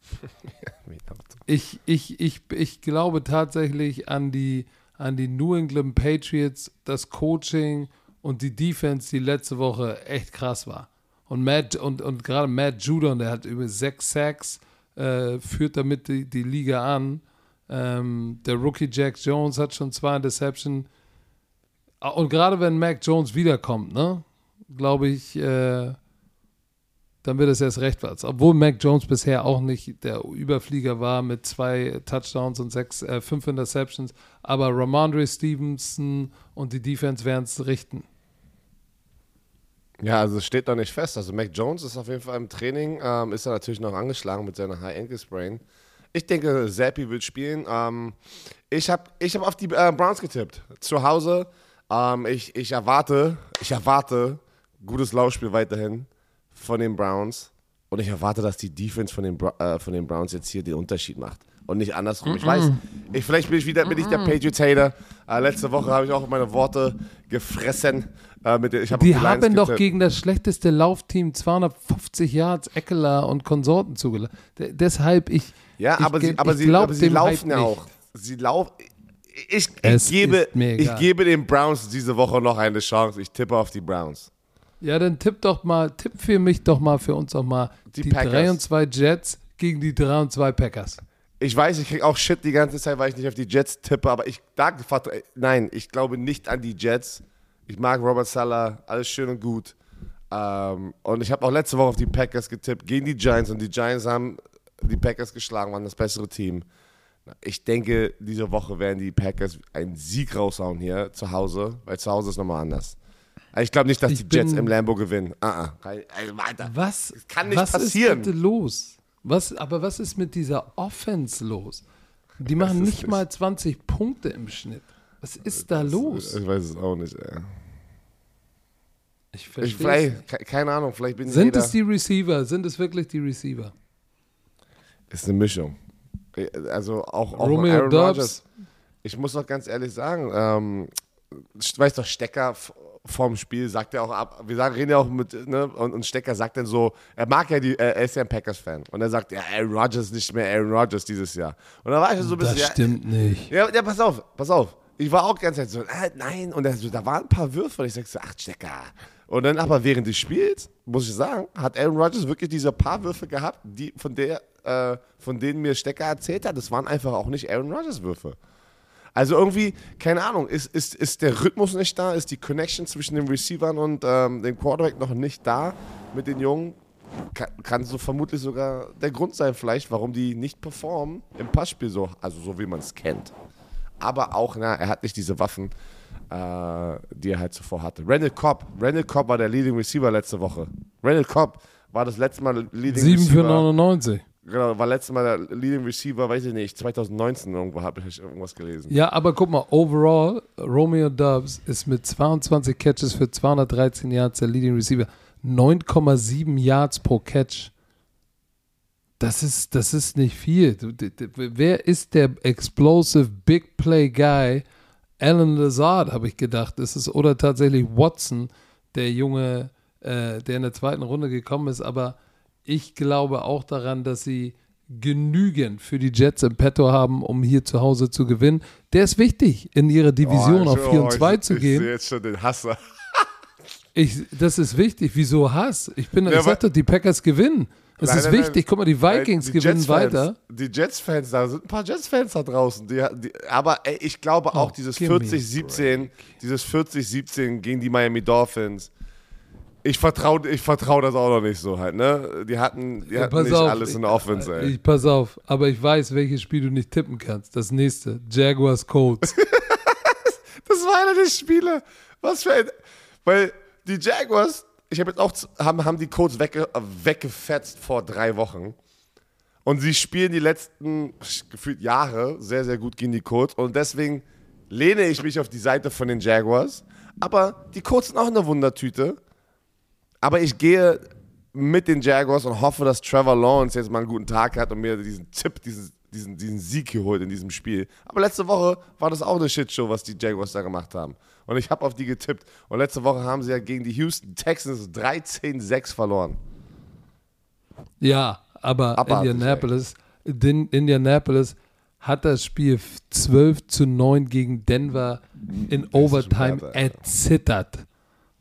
*laughs* ich, ich, ich, ich glaube tatsächlich an die, an die New England Patriots, das Coaching und die Defense, die letzte Woche echt krass war. Und Matt und, und gerade Matt Judon, der hat über sechs Sacks äh, führt damit die, die Liga an. Ähm, der Rookie Jack Jones hat schon zwei Interceptions. Ah, und gerade wenn Mac Jones wiederkommt, ne, glaube ich, äh, dann wird es erst recht was. Obwohl Mac Jones bisher auch nicht der Überflieger war mit zwei Touchdowns und sechs, äh, fünf Interceptions. Aber Ramondre Stevenson und die Defense werden es richten. Ja, also es steht noch nicht fest. Also Mac Jones ist auf jeden Fall im Training, ähm, ist er natürlich noch angeschlagen mit seiner High Ankle Sprain. Ich denke, Zappi wird spielen. Ähm, ich habe ich hab auf die äh, Browns getippt. Zu Hause. Ähm, ich, ich erwarte, ich erwarte gutes Laufspiel weiterhin von den Browns. Und ich erwarte, dass die Defense von den, äh, von den Browns jetzt hier den Unterschied macht. Und nicht andersrum. Ich weiß, ich, vielleicht bin ich wieder bin ich der Patriots-Hater. Äh, letzte Woche habe ich auch meine Worte gefressen. Äh, mit, ich hab die haben doch gegen das schlechteste Laufteam 250 Yards Eckler und Konsorten zugelassen. deshalb ich. Ja, aber, ich, sie, aber, sie, aber sie laufen ja auch. Sie laufen. Ich, ich, gebe, ich gebe den Browns diese Woche noch eine Chance. Ich tippe auf die Browns. Ja, dann tipp doch mal, tipp für mich doch mal, für uns doch mal die, die 3 und 2 Jets gegen die 3 und 2 Packers. Ich weiß, ich kriege auch Shit die ganze Zeit, weil ich nicht auf die Jets tippe, aber ich da, nein, ich glaube nicht an die Jets. Ich mag Robert Sala, alles schön und gut. Ähm, und ich habe auch letzte Woche auf die Packers getippt gegen die Giants und die Giants haben die Packers geschlagen, waren das bessere Team. Ich denke, diese Woche werden die Packers einen Sieg raushauen hier zu Hause, weil zu Hause ist nochmal anders. Ich glaube nicht, dass ich die Jets im Lambo gewinnen. Uh -uh. Was, das kann nicht was passieren. Was ist bitte los? Was, aber was ist mit dieser Offense los? Die machen nicht, nicht mal 20 Punkte im Schnitt. Was ist da los? Ich weiß es auch nicht, ey. Ich verstehe. Keine Ahnung, vielleicht bin ich Sind es die Receiver? Sind es wirklich die Receiver? Ist eine Mischung. Also auch, auch Romeo Aaron Rodgers. Ich muss doch ganz ehrlich sagen, ähm, weißt doch, Stecker vorm Spiel sagt er auch ab, wir sagen, reden ja auch mit, ne, und, und Stecker sagt dann so, er mag ja die, er ist ja ein Packers-Fan. Und er sagt, ja, Aaron Rodgers ist nicht mehr Aaron Rodgers dieses Jahr. Und da war ich so ein bisschen. Das stimmt ja, nicht. Ja, ja, pass auf, pass auf. Ich war auch die ganze Zeit so, äh, nein. Und so, da waren ein paar Würfe und ich sagte so, ach, Stecker. Und dann aber während des Spiels, muss ich sagen, hat Aaron Rodgers wirklich diese paar Würfe gehabt, die, von, der, äh, von denen mir Stecker erzählt hat. Das waren einfach auch nicht Aaron Rodgers Würfe. Also irgendwie, keine Ahnung, ist, ist, ist der Rhythmus nicht da? Ist die Connection zwischen den Receivern und ähm, dem Quarterback noch nicht da mit den Jungen? Kann, kann, so vermutlich sogar der Grund sein, vielleicht, warum die nicht performen im Passspiel so, also so wie man es kennt. Aber auch, na, er hat nicht diese Waffen, äh, die er halt zuvor hatte. Randall Cobb, Randall Cobb war der Leading Receiver letzte Woche. Randall Cobb war das letzte Mal Leading 7 Receiver. 7 für 99. Genau, war letztes Mal der Leading Receiver, weiß ich nicht, 2019 irgendwo habe ich irgendwas gelesen. Ja, aber guck mal, overall, Romeo Dubs ist mit 22 Catches für 213 Yards der Leading Receiver. 9,7 Yards pro Catch. Das ist, das ist nicht viel. Wer ist der explosive Big Play Guy? Alan Lazard, habe ich gedacht. Ist es oder tatsächlich Watson, der Junge, äh, der in der zweiten Runde gekommen ist, aber ich glaube auch daran, dass sie genügend für die Jets im Petto haben, um hier zu Hause zu gewinnen. Der ist wichtig, in ihrer Division oh, auf 4 und 2 oh, zu gehen. Ich sehe jetzt schon den Hasser. ich, das ist wichtig. Wieso Hass? Ich bin, ja, ich sagte, die Packers gewinnen. Das nein, ist nein, wichtig. Guck mal, die Vikings die gewinnen weiter. Die Jets-Fans, da sind ein paar Jets-Fans da draußen. Die, die, aber ey, ich glaube auch, oh, dieses 40-17, dieses 40-17 gegen die Miami Dolphins, ich vertraue ich vertrau das auch noch nicht so halt, ne? Die hatten, die hatten nicht auf, alles in der Offense, ey. Ich, pass auf, aber ich weiß, welches Spiel du nicht tippen kannst. Das nächste, Jaguars Colts. *laughs* das war einer der Spiele. Was für ein. Weil die Jaguars, ich habe jetzt auch, haben, haben die Colts wegge, weggefetzt vor drei Wochen. Und sie spielen die letzten gefühlt Jahre sehr, sehr gut gegen die Colts. Und deswegen lehne ich mich auf die Seite von den Jaguars. Aber die Colts sind auch eine Wundertüte. Aber ich gehe mit den Jaguars und hoffe, dass Trevor Lawrence jetzt mal einen guten Tag hat und mir diesen Tipp, diesen, diesen, diesen Sieg hier holt in diesem Spiel. Aber letzte Woche war das auch eine Shitshow, was die Jaguars da gemacht haben. Und ich habe auf die getippt. Und letzte Woche haben sie ja gegen die Houston Texans 13-6 verloren. Ja, aber Abartig, Indianapolis, Indianapolis hat das Spiel 12 zu 9 gegen Denver in Overtime erzittert.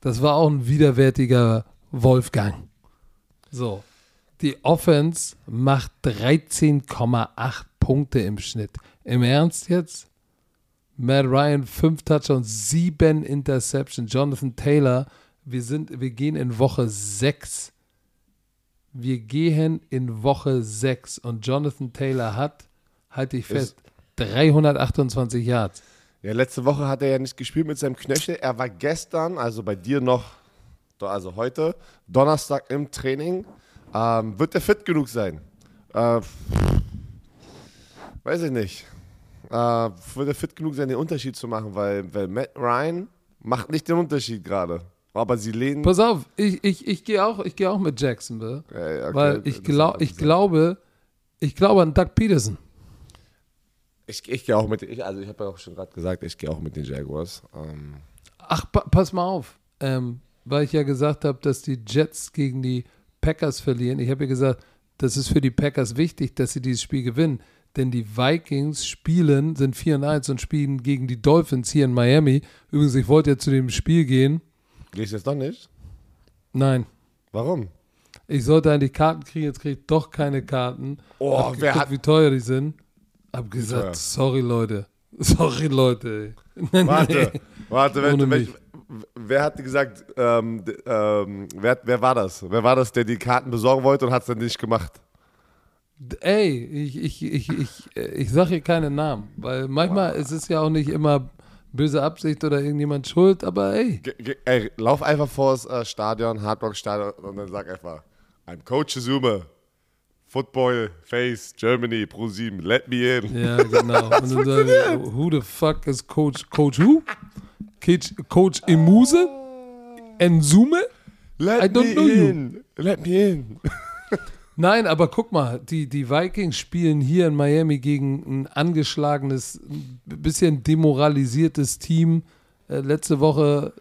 Das war auch ein widerwärtiger Wolfgang. So. Die Offense macht 13,8 Punkte im Schnitt. Im Ernst jetzt? Matt Ryan, 5 Touchdowns, 7 Interceptions. Jonathan Taylor, wir, sind, wir gehen in Woche 6. Wir gehen in Woche 6 und Jonathan Taylor hat, halte ich fest, 328 Yards. Ja, letzte Woche hat er ja nicht gespielt mit seinem Knöchel. Er war gestern, also bei dir noch, also heute, Donnerstag im Training. Ähm, wird er fit genug sein? Äh, weiß ich nicht. Äh, wird er fit genug sein, den Unterschied zu machen? Weil, weil Matt Ryan macht nicht den Unterschied gerade. Aber sie lehnen. Pass auf, ich, ich, ich gehe auch, geh auch mit Jacksonville. Ja, okay, weil ich, glaub, ich glaube, ich glaube an Doug Peterson. Ich, ich gehe auch mit, ich, also ich habe ja auch schon gerade gesagt, ich gehe auch mit den Jaguars. Ähm. Ach, pa pass mal auf, ähm, weil ich ja gesagt habe, dass die Jets gegen die Packers verlieren. Ich habe ja gesagt, das ist für die Packers wichtig, dass sie dieses Spiel gewinnen. Denn die Vikings spielen, sind 4 1 und spielen gegen die Dolphins hier in Miami. Übrigens, ich wollte ja zu dem Spiel gehen. Gehst du jetzt doch nicht? Nein. Warum? Ich sollte eigentlich Karten kriegen, jetzt kriege ich doch keine Karten. Oh, hab wer geguckt, hat. wie teuer die sind. Hab gesagt, teuer? sorry Leute. *laughs* Sorry Leute. Warte, warte, wer, Ohne wer, hat gesagt, ähm, ähm, wer, wer war das? Wer war das, der die Karten besorgen wollte und hat es dann nicht gemacht? Ey, ich, ich, ich, ich, ich sage hier keine Namen, weil manchmal ist es ja auch nicht immer böse Absicht oder irgendjemand schuld, aber ey, Ge ge ey, lauf einfach vor das äh, Stadion, Hardrock-Stadion und dann sag einfach, I'm Coach Zume, Football, Face, Germany, Pro 7, let me in. ja, *laughs* genau. Und dann sagen wir, who the fuck is Coach, Coach who? Coach, Coach Emuse? Ensume? Let I don't me know you. in, let me in. *laughs* Nein, aber guck mal, die, die Vikings spielen hier in Miami gegen ein angeschlagenes, ein bisschen demoralisiertes Team. Äh, letzte Woche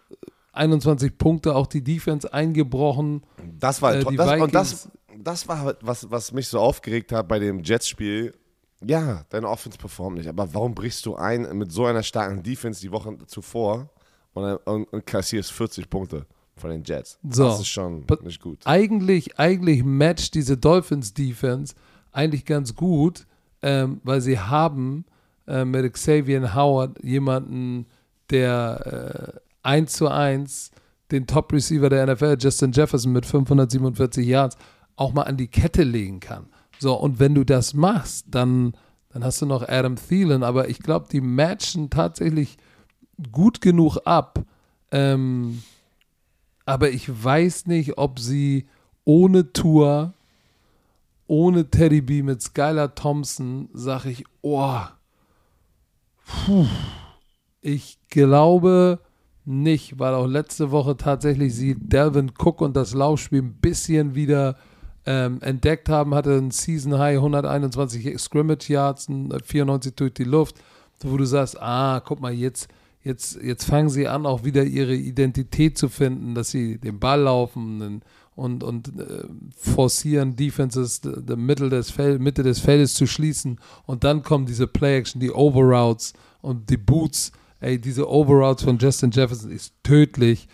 21 Punkte, auch die Defense eingebrochen. Das war Äh, toll. die Das, und Vikings- das, das war, was, was mich so aufgeregt hat bei dem Jets-Spiel. Ja, deine Offense performt nicht, aber warum brichst du ein mit so einer starken Defense die Woche zuvor und, und, und kassierst 40 Punkte von den Jets? So. Das ist schon nicht gut. Eigentlich, eigentlich matcht diese Dolphins Defense eigentlich ganz gut, ähm, weil sie haben äh, mit Xavier Howard jemanden, der äh, 1 zu 1 den Top Receiver der NFL, Justin Jefferson mit 547 Yards, auch mal an die Kette legen kann. So, und wenn du das machst, dann, dann hast du noch Adam Thielen, aber ich glaube, die matchen tatsächlich gut genug ab. Ähm, aber ich weiß nicht, ob sie ohne Tour, ohne Teddy B mit Skylar Thompson, sage ich, oh, puh, ich glaube nicht, weil auch letzte Woche tatsächlich sie Delvin Cook und das Laufspiel ein bisschen wieder ähm, entdeckt haben, hatte ein Season High 121 Scrimmage Yards, ein 94 durch die Luft, wo du sagst, ah, guck mal, jetzt, jetzt, jetzt fangen sie an, auch wieder ihre Identität zu finden, dass sie den Ball laufen und, und äh, forcieren Defenses, die, Mitte, des Fel Mitte des Feldes zu schließen. Und dann kommen diese Play-Action, die Overroutes und die Boots, ey, diese Overroutes von Justin Jefferson ist tödlich.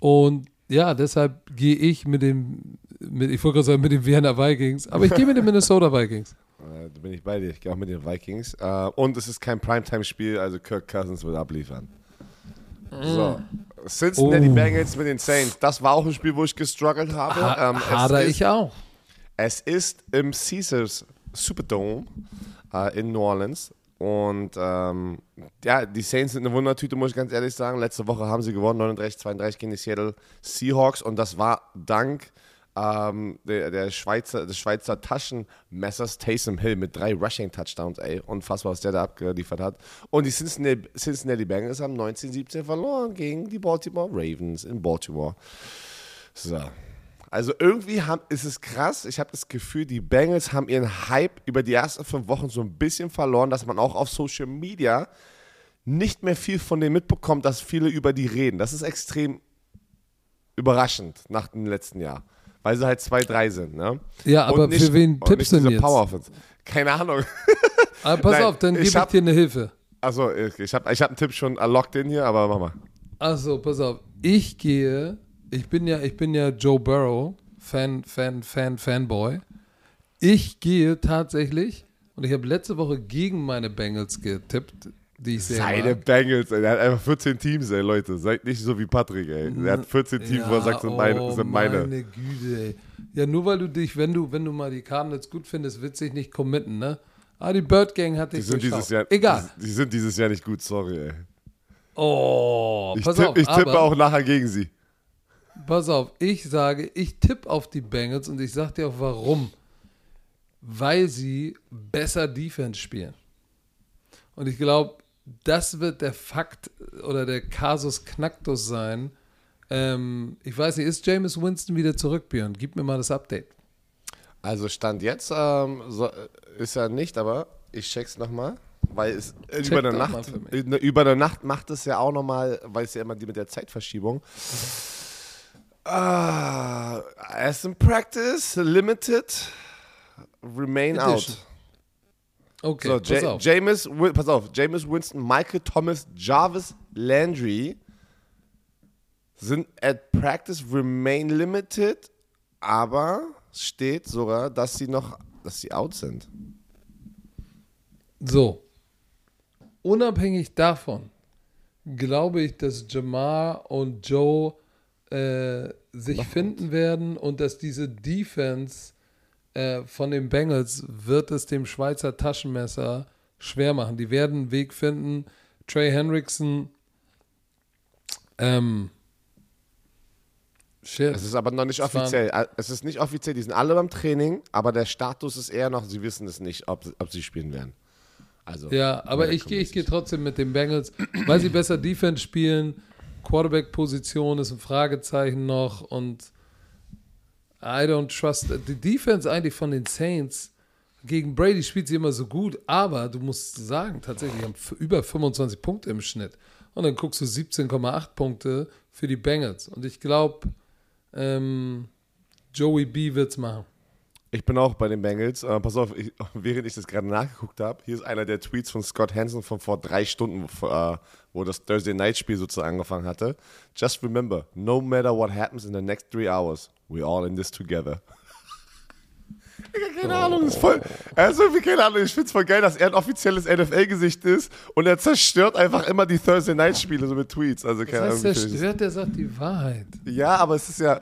Und ja, deshalb gehe ich mit dem, mit, ich wollte gerade sagen, mit den Vienna Vikings, aber ich gehe mit den *laughs* Minnesota Vikings. Äh, da bin ich bei dir. Ich gehe auch mit den Vikings. Äh, und es ist kein Primetime-Spiel, also Kirk Cousins wird abliefern. So. Cincinnati Oh. Bengals mit den Saints. Das war auch ein Spiel, wo ich gestruggelt habe. Ha Ähm, es hader ist- ich auch. Es ist im Caesars Superdome äh, in New Orleans. Und ähm, ja, die Saints sind eine Wundertüte, muss ich ganz ehrlich sagen. Letzte Woche haben sie gewonnen, 39-32 gegen die Seattle Seahawks. Und das war dank ähm, der, der Schweizer, des Schweizer Taschenmessers Taysom Hill mit drei Rushing-Touchdowns. Ey, unfassbar, was der da abgeliefert hat. Und die Cincinnati, Cincinnati Bengals haben 19-17 verloren gegen die Baltimore Ravens in Baltimore. So. Also irgendwie haben, ist es krass. Ich habe das Gefühl, die Bengals haben ihren Hype über die ersten fünf Wochen so ein bisschen verloren, dass man auch auf Social Media nicht mehr viel von denen mitbekommt, dass viele über die reden. Das ist extrem überraschend nach dem letzten Jahr. Weil sie halt 2-3 sind. Ne? Ja, aber nicht- für wen tippst du denn jetzt? Power Offense. Keine Ahnung. Aber *laughs* pass Nein, auf, dann gebe ich hab- dir eine Hilfe. Also ich, habe ich hab einen Tipp schon locked in hier, aber mach mal. Achso, pass auf. Ich gehe, ich bin ja, ich bin ja Joe Burrow Fan, Fan, Fan, Fanboy. Ich gehe tatsächlich, und ich habe letzte Woche gegen meine Bengals getippt, die ich Seine mag. Bengals, ey. Der hat einfach 14 Teams, ey, Leute. Seid nicht so wie Patrick, ey. Der hat 14 Teams, wo er sagt, sind meine. oh, Sind meine. meine Güte, ey. Ja, nur weil du dich, wenn du, wenn du mal die Cardinals gut findest, willst du dich nicht committen, ne? Ah, die Bird Gang hat Die dich sind, durchschaut. dieses Jahr, Egal. Die, die sind dieses Jahr nicht gut, sorry, ey. Oh, Ich, pass tipp, auf, ich tippe aber, auch nachher gegen sie. Pass auf, ich sage, ich tippe auf die Bengals und ich sag dir auch warum. Weil sie besser Defense spielen. Und ich glaube, das wird der Fakt oder der Kasus Knacktus sein. Ähm, ich weiß nicht, ist Jameis Winston wieder zurück, Björn? Gib mir mal das Update. Also Stand jetzt ähm, so, ist er nicht, aber ich check's nochmal. Weil es äh, Check über mal Nacht, äh, ne, über eine Nacht macht es ja auch nochmal, weil es ja immer die mit der Zeitverschiebung. Ah, as in practice, limited, remain Edition. out. Okay, So, pass auf. Jameis, Wi- pass auf, Jameis Winston, Michael Thomas, Jarvis Landry sind at practice remain limited, aber steht sogar, dass sie noch, dass sie out sind. So. Unabhängig davon glaube ich, dass Jamar und Joe äh, sich finden werden und dass diese Defense äh, von den Bengals wird es dem Schweizer Taschenmesser schwer machen. Die werden einen Weg finden. Trey Hendrickson, ähm, shit. Es ist aber noch nicht offiziell. Äh, Es ist nicht offiziell, die sind alle beim Training, aber der Status ist eher noch, sie wissen es nicht, ob, ob sie spielen werden. Also, Ja, aber ich gehe ich gehe trotzdem mit den Bengals, weil sie besser Defense spielen. Quarterback-Position ist ein Fragezeichen noch und I don't trust. Die Defense eigentlich von den Saints gegen Brady spielt sie immer so gut, aber du musst sagen, tatsächlich haben über 25 Punkte im Schnitt. Und dann guckst du 17,8 Punkte für die Bengals. Und ich glaube, ähm, Joey B wird's machen. Ich bin auch bei den Bengals. Äh, pass auf, ich, *laughs* während ich das gerade nachgeguckt habe, hier ist einer der Tweets von Scott Hansen von vor drei Stunden, äh, wo das Thursday Night Spiel sozusagen angefangen hatte. Just remember, no matter what happens in the next three hours, we're all in this together. Keine Ahnung, das ist voll. Also, keine Ahnung, ich find's voll geil, dass er ein offizielles NFL-Gesicht ist und er zerstört einfach immer die Thursday Night Spiele so mit Tweets. Also, keine Das heißt, Ahnung. der wie find ich das- stört, der sagt die Wahrheit. ja, aber es ist ja,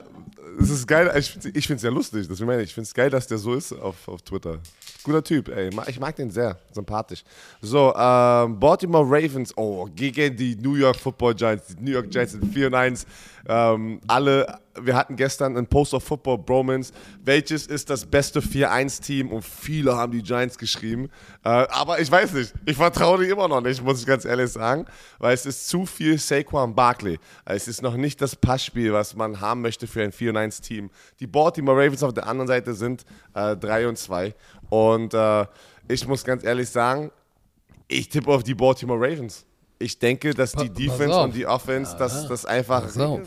es ist geil, ich finde es ich find's ja lustig, das meine ich. Ich finde es geil, dass der so ist auf, auf Twitter. Guter Typ, ey. Ich mag den sehr, sympathisch. So, ähm, Baltimore Ravens, oh, gegen die New York Football Giants. Die New York Giants sind 4 und 1. Ähm, alle, wir hatten gestern ein Post of Football Bromance. Welches ist das beste 4-1-Team? Und viele haben die Giants geschrieben. Äh, aber ich weiß nicht, ich vertraue die immer noch nicht, muss ich ganz ehrlich sagen, weil es ist zu viel Saquon Barkley. Es ist noch nicht das Passspiel, was man haben möchte für ein 4-1-Team. Die Baltimore Ravens auf der anderen Seite sind äh, 3 und 2. Und äh, ich muss ganz ehrlich sagen, ich tippe auf die Baltimore Ravens. Ich denke, dass die Pa- Defense und die Offense, dass das einfach. Pass auf.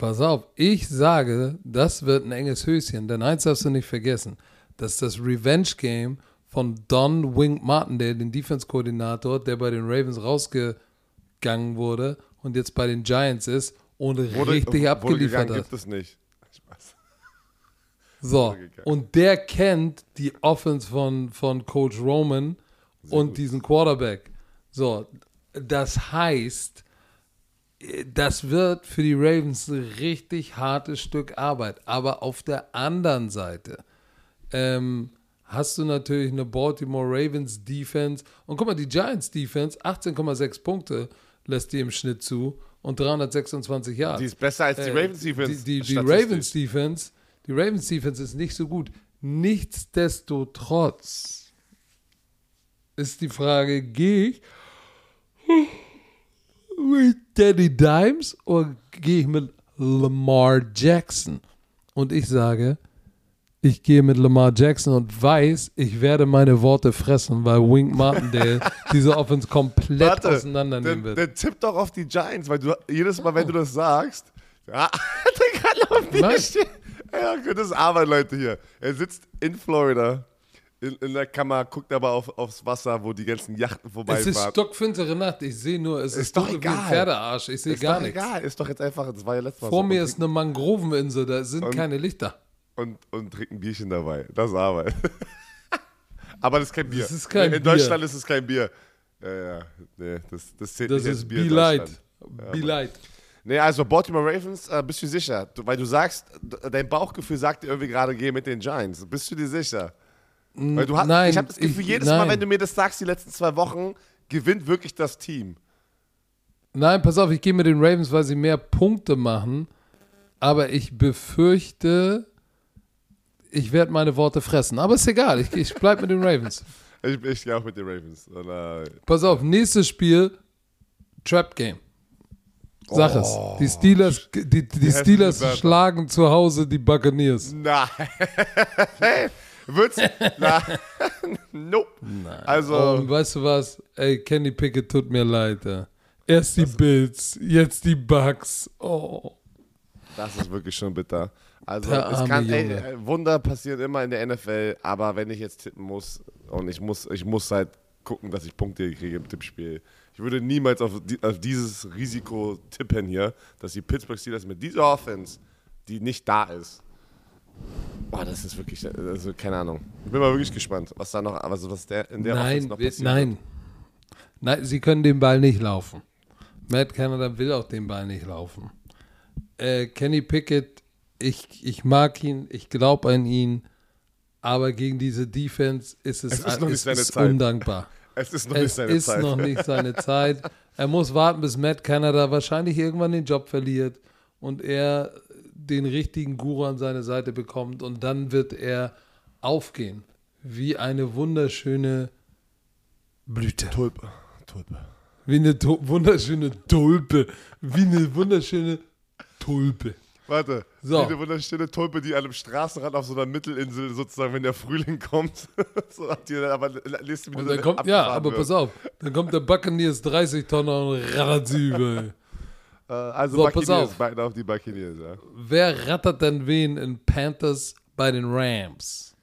Pass auf, ich sage, das wird ein enges Höschen, denn eins darfst du nicht vergessen, dass das Revenge-Game von Don Wink Martindale, den Defense-Koordinator, der bei den Ravens rausgegangen wurde und jetzt bei den Giants ist und Wurde- richtig abgeliefert hat. gibt es nicht. Spaß. So, und der kennt die Offense von, von Coach Roman und diesen Quarterback. So, das heißt, das wird für die Ravens ein richtig hartes Stück Arbeit. Aber auf der anderen Seite ähm, hast du natürlich eine Baltimore Ravens Defense. Und guck mal, die Giants Defense, 18,6 Punkte lässt die im Schnitt zu und 326 Jahre. Die ist besser als die Äh, Ravens Defense. Die, die, die. Ravens Defense, die Ravens Defense ist nicht so gut. Nichtsdestotrotz ist die Frage, gehe ich mit Danny Dimes oder gehe ich mit Lamar Jackson? Und ich sage, ich gehe mit Lamar Jackson und weiß, ich werde meine Worte fressen, weil Wink Martindale *laughs* diese Offense komplett Warte, auseinandernehmen wird. dann tipp doch auf die Giants, weil du jedes Mal, wenn du das sagst, ja, *laughs* der kann auf mir stehen. Ja, das ist Arbeit, Leute, hier. Er sitzt in Florida, in, in der Kammer, guckt aber auf, aufs Wasser, wo die ganzen Yachten Es ist stockfintere Nacht. Ich sehe nur, es ist, Ist doch dunkel wie ein egal. Pferdearsch. Ich sehe Ist gar doch nichts. egal, ist doch jetzt einfach, das war ja letztes Mal Vor so. mir ist eine Mangroveninsel, da sind Und- keine Lichter. und, und trinken ein Bierchen dabei. Das ist Arbeit. *laughs* Aber das ist kein Bier. Das ist kein In Bier. Deutschland ist es kein Bier. Ja, ja. Nee, das, das zählt Das nicht ist Bier Be Light. Be Light. Nee, also Baltimore Ravens, äh, bist du sicher? Du, weil du sagst, dein Bauchgefühl sagt dir irgendwie gerade, geh mit den Giants. Bist du dir sicher? Weil du hast, nein, ich habe das Gefühl, ich- jedes nein. Mal, wenn du mir das sagst, die letzten zwei Wochen, gewinnt wirklich das Team. Nein, pass auf, ich gehe mit den Ravens, weil sie mehr Punkte machen. Aber ich befürchte, ich werde meine Worte fressen. Aber ist egal, ich, ich bleibe mit den Ravens. *laughs* Ich, ich gehe auch mit den Ravens. Und, äh, Pass auf, nächstes Spiel, Trap Game. Sag es. Die Steelers, die, die Steelers schlagen zu Hause die Buccaneers. nein. *laughs* Wird's? *laughs* Na, *laughs* nope. Also, Und weißt du was? Ey, Kenny Pickett tut mir leid. Ja. Erst die Bills, jetzt die Bucks. Oh. das ist wirklich schon bitter. Also, Der es kann, ey, äh, Wunder passieren immer in der NFL, aber wenn ich jetzt tippen muss, und ich muss, ich muss halt gucken, dass ich Punkte kriege im Tippspiel. Ich würde niemals auf, die, auf dieses Risiko tippen hier, dass die Pittsburgh Steelers mit dieser Offense, die nicht da ist, boah, das ist wirklich, also keine Ahnung. Ich bin mal wirklich gespannt, was da noch, also was der in der Nein, Offense noch passiert. nein. Nein, sie können den Ball nicht laufen. Matt Canada will auch den Ball nicht laufen. Äh, Kenny Pickett, ich, ich mag ihn, ich glaube an ihn, aber gegen diese Defense ist es, Es ist noch nicht seine Zeit. undankbar. *laughs* Es ist noch nicht Es seine ist Zeit. noch nicht seine Zeit. Er muss warten, bis Matt Canada wahrscheinlich irgendwann den Job verliert und er den richtigen Guru an seine Seite bekommt und dann wird er aufgehen wie eine wunderschöne Blüte. Tulpe. Tulpe. Wie eine tu wunderschöne Tulpe. Wie eine wunderschöne Tulpe. Warte, So. wie eine wunderschöne Tulpe, die an einem Straßenrand auf so einer Mittelinsel sozusagen, wenn der Frühling kommt, *laughs* so hat die dann aber Und das dann kommt, ja, aber pass auf, dann kommt der Buccaneers 30 Tonner und rattert sie über. Äh, also So, pass Buccaneers, auf. beide auf die Buccaneers, ja. Wer rattert denn wen in Panthers bei den Rams?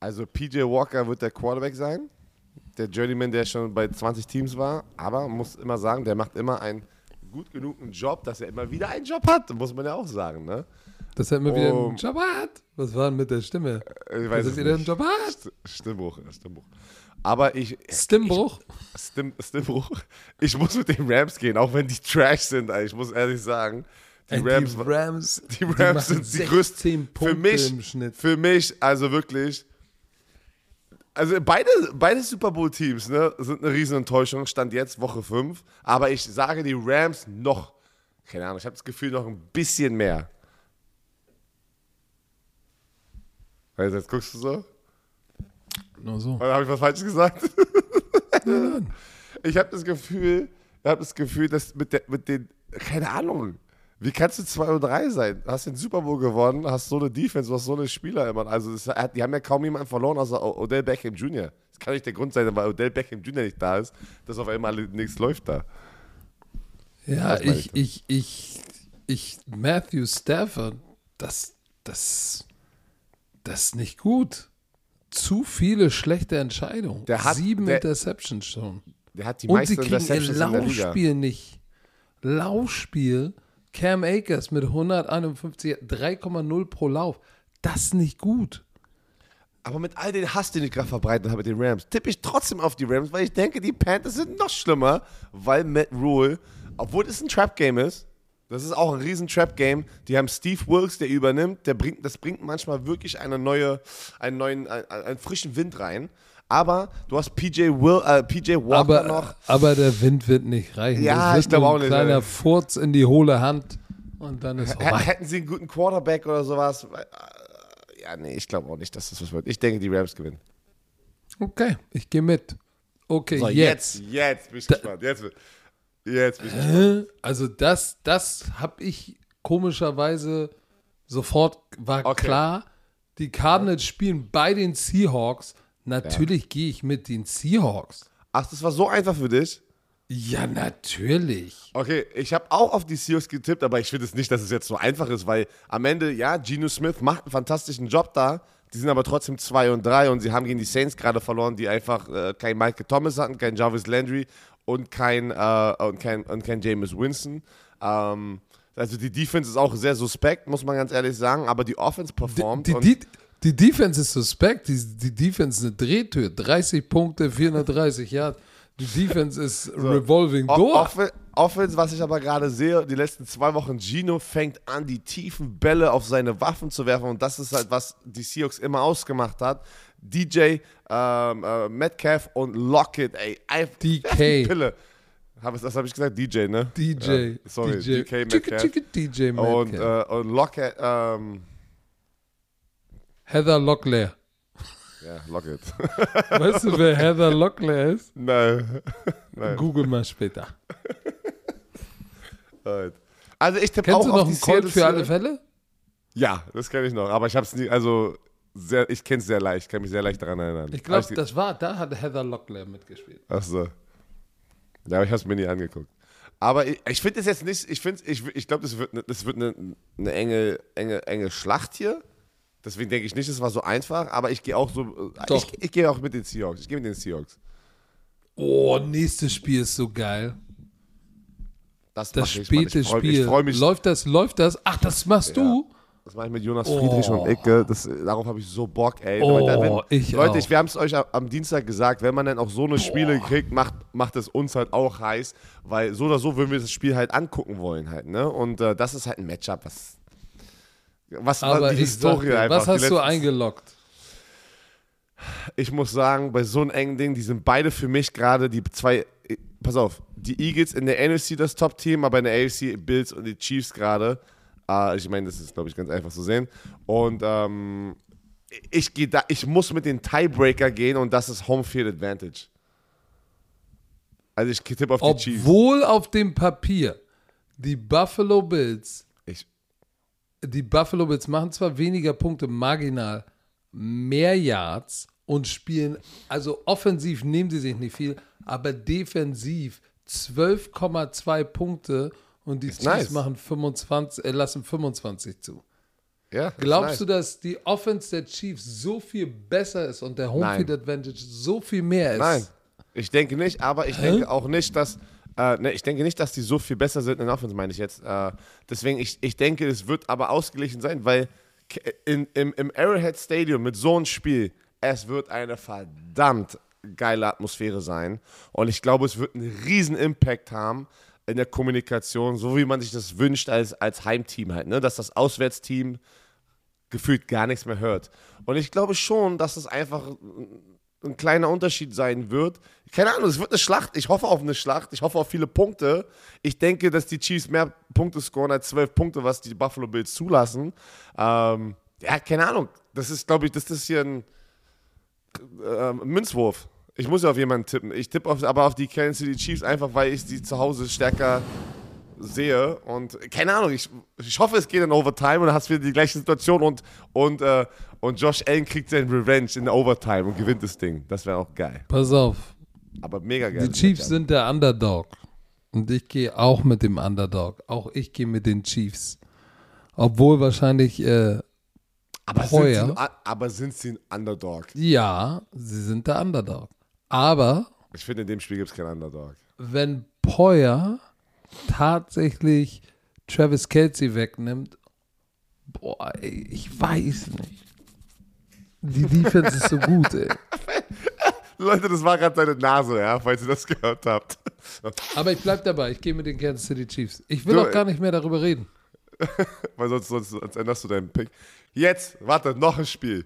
Also PJ Walker wird der Quarterback sein. Der Journeyman, der schon bei 20 Teams war. Aber muss immer sagen, der macht immer einen gut genugen Job, dass er immer wieder einen Job hat. Muss man ja auch sagen, ne? Dass er immer wieder Um. einen Job hat. Was war denn mit der Stimme? Äh, Ich weiß Dass es er wieder einen nicht. Job hat? St Stimmbruch, ja, Stimmbruch. Aber ich, Stimmbruch? Stimm, Stimmbruch. Ich muss mit den Rams gehen, auch wenn die Trash sind. Ich muss ehrlich sagen, die Rams, die Rams, *laughs* die Rams machen sind die größten. 16 Punkte für mich, im Schnitt. für mich, also wirklich. Also beide, beide Super Bowl-Teams ne, sind eine riesen Enttäuschung, stand jetzt Woche 5. Aber ich sage die Rams noch, keine Ahnung, ich habe das Gefühl noch ein bisschen mehr. Also jetzt guckst du so? Nur so. Habe ich was Falsches gesagt? *laughs* ich habe das Gefühl, ich habe das Gefühl, dass mit, der, mit den, keine Ahnung, wie kannst du 2 und 3 sein? Du hast den Super Bowl gewonnen, hast so eine Defense, du hast so eine Spieler immer. Also das, die haben ja kaum jemanden verloren, außer Odell Beckham Jr. Das kann nicht der Grund sein, weil Odell Beckham Jr. nicht da ist, dass auf einmal nichts läuft da. Ja, ich, ich, ich, ich, Matthew Stafford, das, das, das ist nicht gut. Zu viele schlechte Entscheidungen. Der hat- Sieben der- Interceptions schon. Der hat die Und meisten sie kriegen ihr. Laufspiel nicht. Laufspiel, Cam Akers mit 151, 3,0 pro Lauf. Das ist nicht gut. Aber mit all den Hass, den ich gerade verbreitet habe mit den Rams, tippe ich trotzdem auf die Rams, weil ich denke, die Panthers sind noch schlimmer, weil Matt Rule, obwohl es ein Trap-Game ist, das ist auch ein riesen Trap-Game, die haben Steve Wilkes, der übernimmt, der bringt, das bringt manchmal wirklich eine neue, einen neuen, einen, einen frischen Wind rein. Aber du hast PJ, Will, äh, PJ Walker Aber, noch. aber der Wind wird nicht reichen. Ja, ich glaube auch ein nicht, kleiner ey. Furz in die hohle Hand und dann ist H-. Hätten sie einen guten Quarterback oder sowas? Äh, Ja, nee, ich glaube auch nicht, dass das was wird. Ich denke, die Rams gewinnen. Okay, ich gehe mit. Okay, So, jetzt. jetzt, jetzt bin ich Da- gespannt. Jetzt, jetzt bin ich gespannt. Also das, das habe ich komischerweise sofort, war Okay. klar, die Cardinals spielen bei den Seahawks. Natürlich gehe ich mit den Seahawks. Ach, das war so einfach für dich? Ja, natürlich. Okay, ich habe auch auf die Seahawks getippt, aber ich finde es nicht, dass es jetzt so einfach ist, weil am Ende, ja, Geno Smith macht einen fantastischen Job da. Die sind aber trotzdem 2 und 3 und sie haben gegen die Saints gerade verloren, die einfach äh, kein Michael Thomas hatten, kein Jarvis Landry und kein, äh, und kein, und kein James Winston. Ähm, also die Defense ist auch sehr suspekt, muss man ganz ehrlich sagen, aber die Offense performt. Die, die, die, die Defense ist suspekt, die, die Defense ist eine Drehtür. 30 Punkte, 430 Yards. Die Defense ist *laughs* so. revolving door. Off Offense, was ich aber gerade sehe, die letzten zwei Wochen, Gino fängt an, die tiefen Bälle auf seine Waffen zu werfen und das ist halt, was die Seahawks immer ausgemacht hat. DJ, ähm, äh, Metcalf und Lockett, ey, einfach DK. Pille. Hab, das habe ich gesagt, DJ, ne? DJ. Ja, sorry, DJ. DK Metcalf. Chicka, chicka, DJ Metcalf. Und, äh, und Lockett, ähm, Heather Locklear. Ja, Lockett. *laughs* Weißt du, wer Heather Locklear ist? Nein. *laughs* Nein. Google mal später. *laughs* Also ich tippe Kennst auch du noch auf einen Seahawks für alle. Fälle? Ja, das kenne ich noch. Aber ich habe es nie, also sehr, ich kenne es sehr leicht, kann mich sehr leicht daran erinnern. Ich glaube, das war, da hat Heather Locklear mitgespielt. Ach so. Ja, aber ich habe es mir nie angeguckt. Aber ich, ich finde es jetzt nicht, ich finde, ich, ich glaube, das wird, ne- das wird eine, eine enge, enge, enge Schlacht hier. Deswegen denke ich nicht, es war so einfach, aber ich gehe auch so, äh, Doch. ich, ich gehe auch mit den Seahawks. Ich gehe mit den Seahawks. Oh, nächstes Spiel ist so geil. Das, Das mach ich, Mann. späte ich freu, Spiel. Ich freue mich. läuft das, läuft das? Ach, das machst Ja. du? Das mache ich mit Jonas Oh. Friedrich und Icke. Das, darauf habe ich so Bock, ey. Oh, Leute, wenn, ich Leute, ich, wir haben es euch am- Dienstag gesagt, wenn man dann auch so eine Spiele kriegt, macht, macht es uns halt auch heiß, weil so oder so würden wir das Spiel halt angucken wollen halt, ne? Und äh, das ist halt ein Matchup, was, was Aber die Historie dir, einfach. was hast du eingeloggt? Ich muss sagen, bei so einem engen Ding, die sind beide für mich gerade die zwei, pass auf, die Eagles in der NFC das Top-Team, aber in der AFC Bills und die Chiefs gerade. Äh, ich meine, das ist, glaube ich, ganz einfach zu sehen. Und ähm, ich, geh da, ich muss mit den Tiebreaker gehen und das ist Home Field Advantage. Also ich tippe auf die Chiefs. Obwohl auf dem Papier die Buffalo Bills, Ich, die Buffalo Bills machen zwar weniger Punkte marginal, mehr Yards und spielen, also offensiv nehmen sie sich nicht viel, aber defensiv 12,2 Punkte und die Chiefs nice. machen 25, äh, lassen 25 zu. ja, Glaubst nice. du, dass die Offense der Chiefs so viel besser ist und der Home Nein. Field Advantage so viel mehr ist? Nein, ich denke nicht, aber ich denke auch nicht, dass. Äh, ne, ich denke nicht, dass die so viel besser sind in der Offense, meine ich jetzt. Äh, deswegen, ich, ich denke, es wird aber ausgeglichen sein, weil in, im, im Arrowhead Stadium mit so einem Spiel, es wird eine verdammt geile Atmosphäre sein. Und ich glaube, es wird einen riesen Impact haben in der Kommunikation, so wie man sich das wünscht als, als Heimteam halt, ne? dass das Auswärtsteam gefühlt gar nichts mehr hört. Und ich glaube schon, dass es einfach ein kleiner Unterschied sein wird. Keine Ahnung, es wird eine Schlacht. Ich hoffe auf eine Schlacht. Ich hoffe auf viele Punkte. Ich denke, dass die Chiefs mehr Punkte scoren als zwölf Punkte, was die Buffalo Bills zulassen. Ähm, ja, keine Ahnung. Das ist, glaube ich, das ist hier ein ähm, Münzwurf. Ich muss ja auf jemanden tippen. Ich tippe auf, aber auf die Kansas City Chiefs einfach, weil ich sie zu Hause stärker sehe. Und keine Ahnung, ich, ich hoffe, es geht in Overtime und dann hast du wieder die gleiche Situation und, und, äh, und Josh Allen kriegt seinen Revenge in der Overtime und gewinnt das Ding. Das wäre auch geil. Pass auf, Aber mega geil. die Chiefs sind der Underdog. Und ich gehe auch mit dem Underdog. Auch ich gehe mit den Chiefs. Obwohl wahrscheinlich, äh, aber sind, sie, aber sind sie ein Underdog? ja, sie sind der Underdog. Aber Ich finde, in dem Spiel gibt es keinen Underdog. wenn Poyer tatsächlich Travis Kelsey wegnimmt, boah, ey, ich weiß nicht. Die Defense ist so gut, ey. *laughs* Leute, das war gerade seine Nase, ja, falls ihr das gehört habt. Aber ich bleib dabei, ich gehe mit den Kansas City Chiefs. Ich will Du, auch gar nicht mehr darüber reden. *laughs* Weil sonst, sonst, sonst änderst du deinen Pick. Jetzt, warte, noch ein Spiel.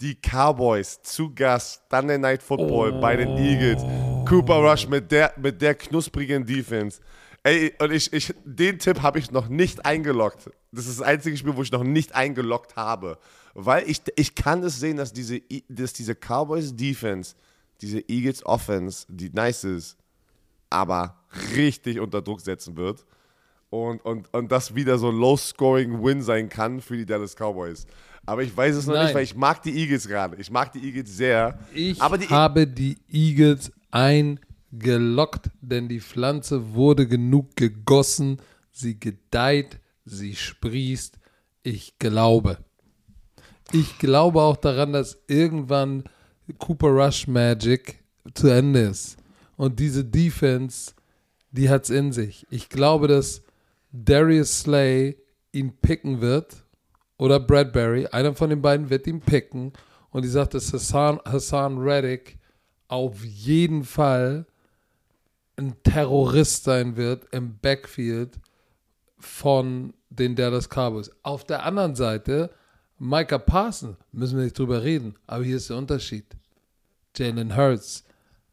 Die Cowboys zu Gast, Sunday Night Football bei den Eagles. Cooper Rush mit der, mit der knusprigen Defense. Ey, und ich, ich, den Tipp habe ich noch nicht eingeloggt. Das ist das einzige Spiel, wo ich noch nicht eingeloggt habe. Weil ich, ich kann es sehen, dass diese, dass diese Cowboys Defense, diese Eagles Offense, die nice ist, aber richtig unter Druck setzen wird und, und, und das wieder so ein Low-Scoring-Win sein kann für die Dallas Cowboys. Aber ich weiß es noch Nein. nicht, weil ich mag die Eagles gerade. Ich mag die Eagles sehr. Ich aber die, habe die Eagles ein gelockt, denn die Pflanze wurde genug gegossen, sie gedeiht, sie sprießt. Ich glaube. Ich glaube auch daran, dass irgendwann Cooper Rush Magic zu Ende ist. Und diese Defense, die hat es in sich. Ich glaube, dass Darius Slay ihn picken wird oder Bradbury. Einer von den beiden wird ihn picken. Und ich sage, dass Hassan, Hassan Reddick auf jeden Fall ein Terrorist sein wird im Backfield von den Dallas Cowboys. Auf der anderen Seite, Micah Parsons, müssen wir nicht drüber reden, aber hier ist der Unterschied. Jalen Hurts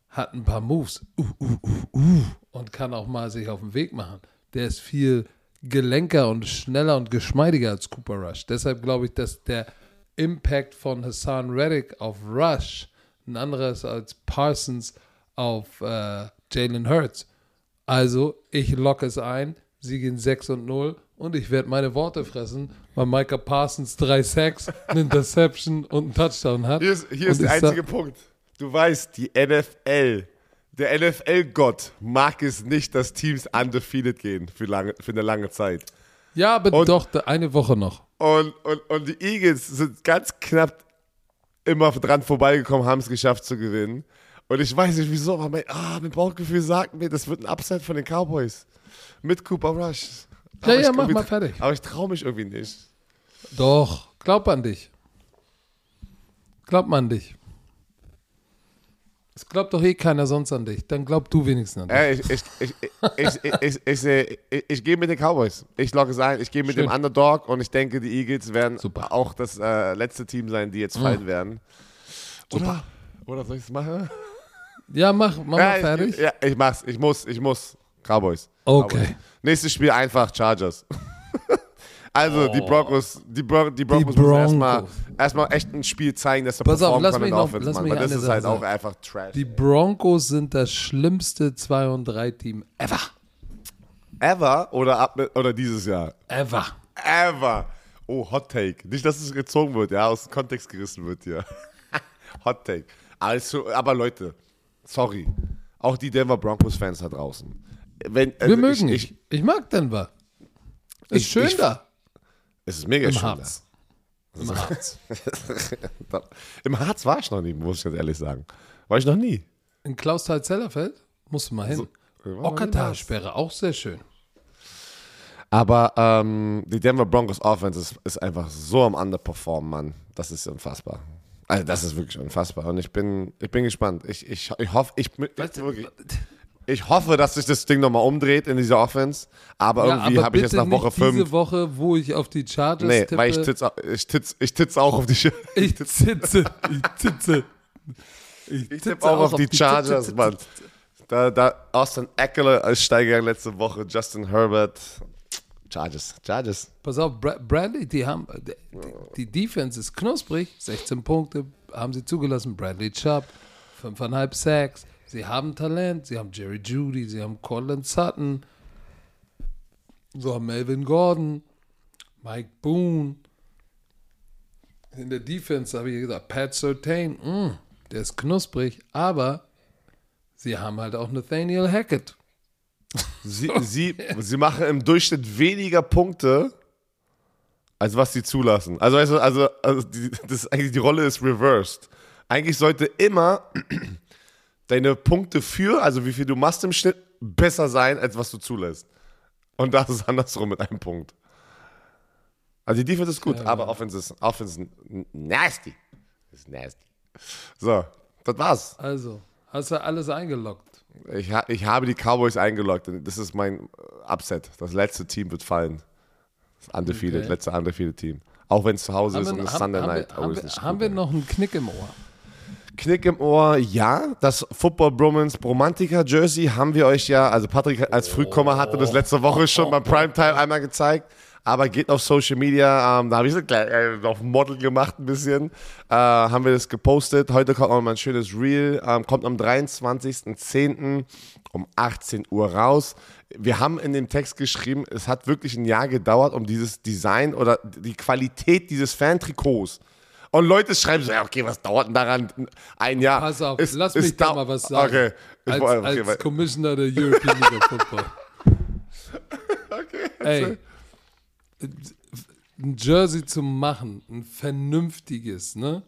hat ein paar Moves uh, uh, uh, uh, und kann auch mal sich auf den Weg machen. Der ist viel gelenker und schneller und geschmeidiger als Cooper Rush. Deshalb glaube ich, dass der Impact von Hassan Reddick auf Rush ein anderes als Parsons auf äh, Jalen Hurts. Also, ich locke es ein, sie gehen 6 und 0 und ich werde meine Worte fressen, weil Micah Parsons 3 Sacks, eine Interception und einen Touchdown hat. Hier ist, hier ist der einzige Punkt. Du weißt, die NFL, der NFL-Gott mag es nicht, dass Teams undefeated gehen für, lange, für eine lange Zeit. Ja, aber und, doch, eine Woche noch. Und, und, und die Eagles sind ganz knapp immer dran vorbeigekommen, haben es geschafft zu gewinnen. Und ich weiß nicht wieso, aber mein, ah, mein Bauchgefühl sagt mir, das wird ein Upset von den Cowboys. Mit Cooper Rush. Aber ja, ja, mach mal fertig. Aber ich traue mich irgendwie nicht. Doch, glaub an dich. Glaub an dich. Es glaubt doch eh keiner sonst an dich. Dann glaub du wenigstens an dich. Äh, ich ich, ich, ich, ich, ich, gehe mit den Cowboys. Ich logge es ein. Ich gehe mit dem Underdog und ich denke, die Eagles werden auch das äh, letzte Team sein, die jetzt fallen mhm. werden. Oder, oder soll ich es machen? Ja, mach, mach mal fertig. ja, ich mach's. Ich muss, ich muss. Cowboys. Okay. Cowboys. Nächstes Spiel einfach Chargers. Also oh. die Broncos, die, Bro die Broncos, die Broncos. müssen erstmal erstmal echt ein Spiel zeigen, dass sie Pass auf, lass mich noch, lass mich weil das ist halt sagen. auch einfach Trash. Die Broncos sind das schlimmste 2 und 3 Team ever. Ever oder ab oder dieses Jahr? Ever. Ever. Oh, Hot Take. Nicht, dass es gezogen wird, ja, aus dem Kontext gerissen wird hier. *laughs* Hot Take. Also, aber Leute, sorry. Auch die Denver Broncos-Fans da draußen. Wenn, also Wir mögen ich, ich, ich mag Denver. Ist ich, schön ich, da. Es ist mega Im schön Harz. da. Im Harz. *laughs* Im Harz war ich noch nie, muss ich ganz ehrlich sagen. War ich noch nie. In Klausthal-Zellerfeld? Musst du mal hin. So, Ockertalsperre, auch sehr schön. Aber ähm, die Denver Broncos Offense ist, ist, einfach so am Underperformen, Mann. Das ist unfassbar. Also das ist wirklich unfassbar. Und ich bin, ich bin gespannt. Ich, ich, ich hoffe, ich, ich, wirklich, ich hoffe, dass sich das Ding nochmal umdreht in dieser Offense. Aber ja, irgendwie habe ich jetzt nach Woche 5. Diese Woche, wo ich auf die Chargers nee, tippe. weil ich titze ich titz, ich titz auch auf die Chargers. *laughs* Ich titze, ich titze. Ich, ich tippe auch, auf die, die Chargers, Mann. Da, da Austin Eckler als Steiger letzte Woche, Justin Herbert. Chargers, Chargers. Pass auf, Bradley, die haben, die, die Defense ist knusprig, 16 Punkte haben sie zugelassen. Bradley Chubb, 5,5 Sacks. Sie haben Talent, sie haben Jerry Judy, sie haben Colin Sutton, so haben Melvin Gordon, Mike Boone. In der Defense habe ich gesagt, Pat Sertain, mm, der ist knusprig, aber sie haben halt auch Nathaniel Hackett. Sie, sie, sie machen im Durchschnitt weniger Punkte, als was sie zulassen. Also, also, also, also die, das eigentlich die Rolle ist reversed. Eigentlich sollte immer deine Punkte für, also wie viel du machst im Schnitt, besser sein, als was du zulässt. Und das ist andersrum mit einem Punkt. Also die Defense ist gut, ja, aber. Offense ist, Offense ist nasty. Ist nasty. So, das war's. Also, hast du alles eingeloggt? Ich, ha ich habe die Cowboys eingeloggt. Das ist mein Upset. Das letzte Team wird fallen. Das undefeated, okay. letzte undefeated Team. Auch wenn es zu Hause haben ist wir, und es Sunday Night. Haben, wir, haben wir noch einen Knick im Ohr? Knick im Ohr, ja. Das Football Bromance Bromantica Jersey haben wir euch ja, also Patrick als Frühkommer hatte das letzte Woche schon beim Primetime einmal gezeigt. Aber geht auf Social Media, ähm, da habe ich es äh, auf Model gemacht ein bisschen, äh, haben wir das gepostet. Heute kommt noch mal ein schönes Reel, ähm, kommt am 23.10. um 18 Uhr raus. Wir haben in dem Text geschrieben, es hat wirklich ein Jahr gedauert, um dieses Design oder die Qualität dieses Fan-Trikots Und Leute schreiben so, ja, okay, was dauert denn daran? Ein Jahr. Pass auf, Es- lass es mich da mal was sagen. Okay. Ich als, wollte- okay, als Commissioner der European League of Football. *laughs* Ey, ein Jersey zu machen, ein vernünftiges, ne?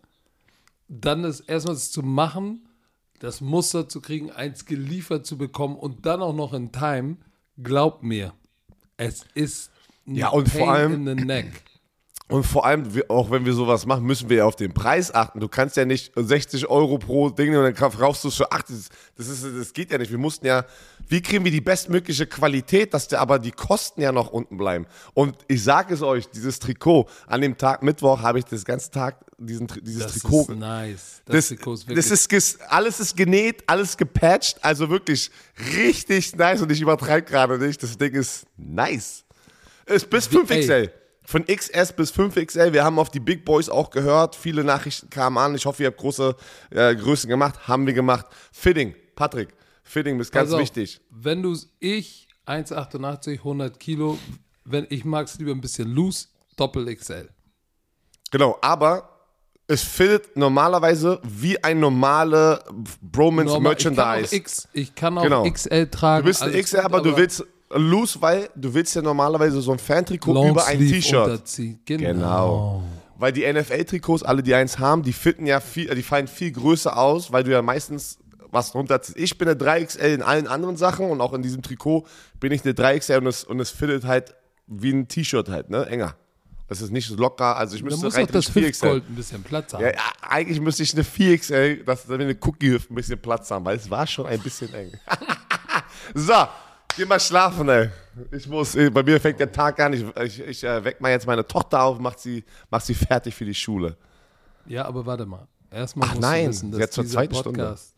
Dann ist erstmal das zu machen, das Muster zu kriegen, eins geliefert zu bekommen und dann auch noch in Time, glaub mir, es ist ein Ja, und vor allem- in the neck. Und vor allem, auch wenn wir sowas machen, müssen wir ja auf den Preis achten. Du kannst ja nicht 60 Euro pro Ding und dann kaufst du es für 80. Das, ist, das geht ja nicht. Wir mussten ja, wie kriegen wir die bestmögliche Qualität, dass der, aber die Kosten ja noch unten bleiben. Und ich sage es euch, dieses Trikot, an dem Tag Mittwoch habe ich das ganze Tag diesen, dieses Das Trikot. ist nice. Das, Das, Trikot ist das wirklich ist ges, alles ist genäht, alles gepatcht, also wirklich richtig nice und ich übertreibe gerade nicht. Das Ding ist nice. Ist bis 5XL. Von XS bis 5XL. Wir haben auf die Big Boys auch gehört. Viele Nachrichten kamen an. Ich hoffe, ihr habt große äh, Größen gemacht. Haben wir gemacht. Fitting, Patrick. Fitting ist ganz auf, wichtig. Wenn du ich 1,88, 100 Kilo, wenn ich mag es lieber ein bisschen loose, Doppel XL. Genau, aber es fittet normalerweise wie ein normale Bromance Normal, ich kann auch Merchandise. X, ich kann auch Genau. XL tragen. Du bist ein XL, gut, aber, du willst loose, weil du willst ja normalerweise so ein Fantrikot über ein T-Shirt. Genau. Genau. Weil die NFL-Trikots, alle die eins haben, die fitten ja viel, die fallen viel größer aus, weil du ja meistens was runterziehst. Ich bin eine 3XL in allen anderen Sachen und auch in diesem Trikot bin ich eine 3XL und es, und es fittet halt wie ein T-Shirt halt, ne? Enger. Das ist nicht so locker, also ich Da müsste muss auch das 4XL. Hüftgold ein bisschen Platz haben. Ja, ja, eigentlich müsste ich eine 4XL, dass eine Cookie-Hüfte ein bisschen Platz haben, weil es war schon ein bisschen eng. *laughs* so, geh mal schlafen, ey. Ich muss, bei mir fängt der Tag an. Ich, ich, ich äh, weck mal jetzt meine Tochter auf, mach sie, mach sie fertig für die Schule. Ja, aber warte mal. Erstmal Ach musst nein, du wissen, dass jetzt zur zweiten Stunde. Podcast,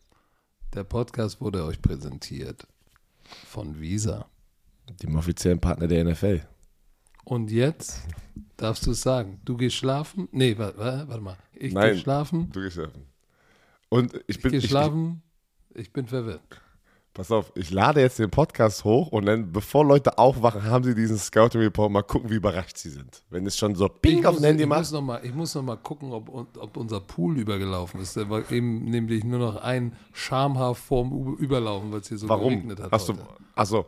der Podcast wurde euch präsentiert von Visa. Dem offiziellen Partner der NFL. Und jetzt darfst du es sagen. Du gehst schlafen? Nee, warte, warte mal. Ich Nein. gehe schlafen. Du gehst schlafen. Und ich Ich bin, gehe ich, schlafen. Ich bin verwirrt. Pass auf, ich lade jetzt den Podcast hoch und dann, bevor Leute aufwachen, haben sie diesen Scouting Report. Mal gucken, wie überrascht sie sind. Wenn es schon so Ping ich auf muss, dem Handy ich macht. muss noch mal, ich muss noch mal gucken, ob, ob unser Pool übergelaufen ist. Der war eben nämlich nur noch ein Schamhaar vorm Überlaufen, weil es hier so Warum? geregnet hat. Hast du, heute. achso.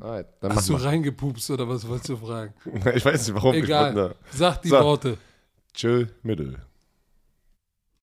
Alright, dann Hast du mal. reingepupst oder was wolltest du fragen? *laughs* Ich weiß nicht warum. Ich Egal. wollte nur- Sag die So. Worte. Tschö, Mittel.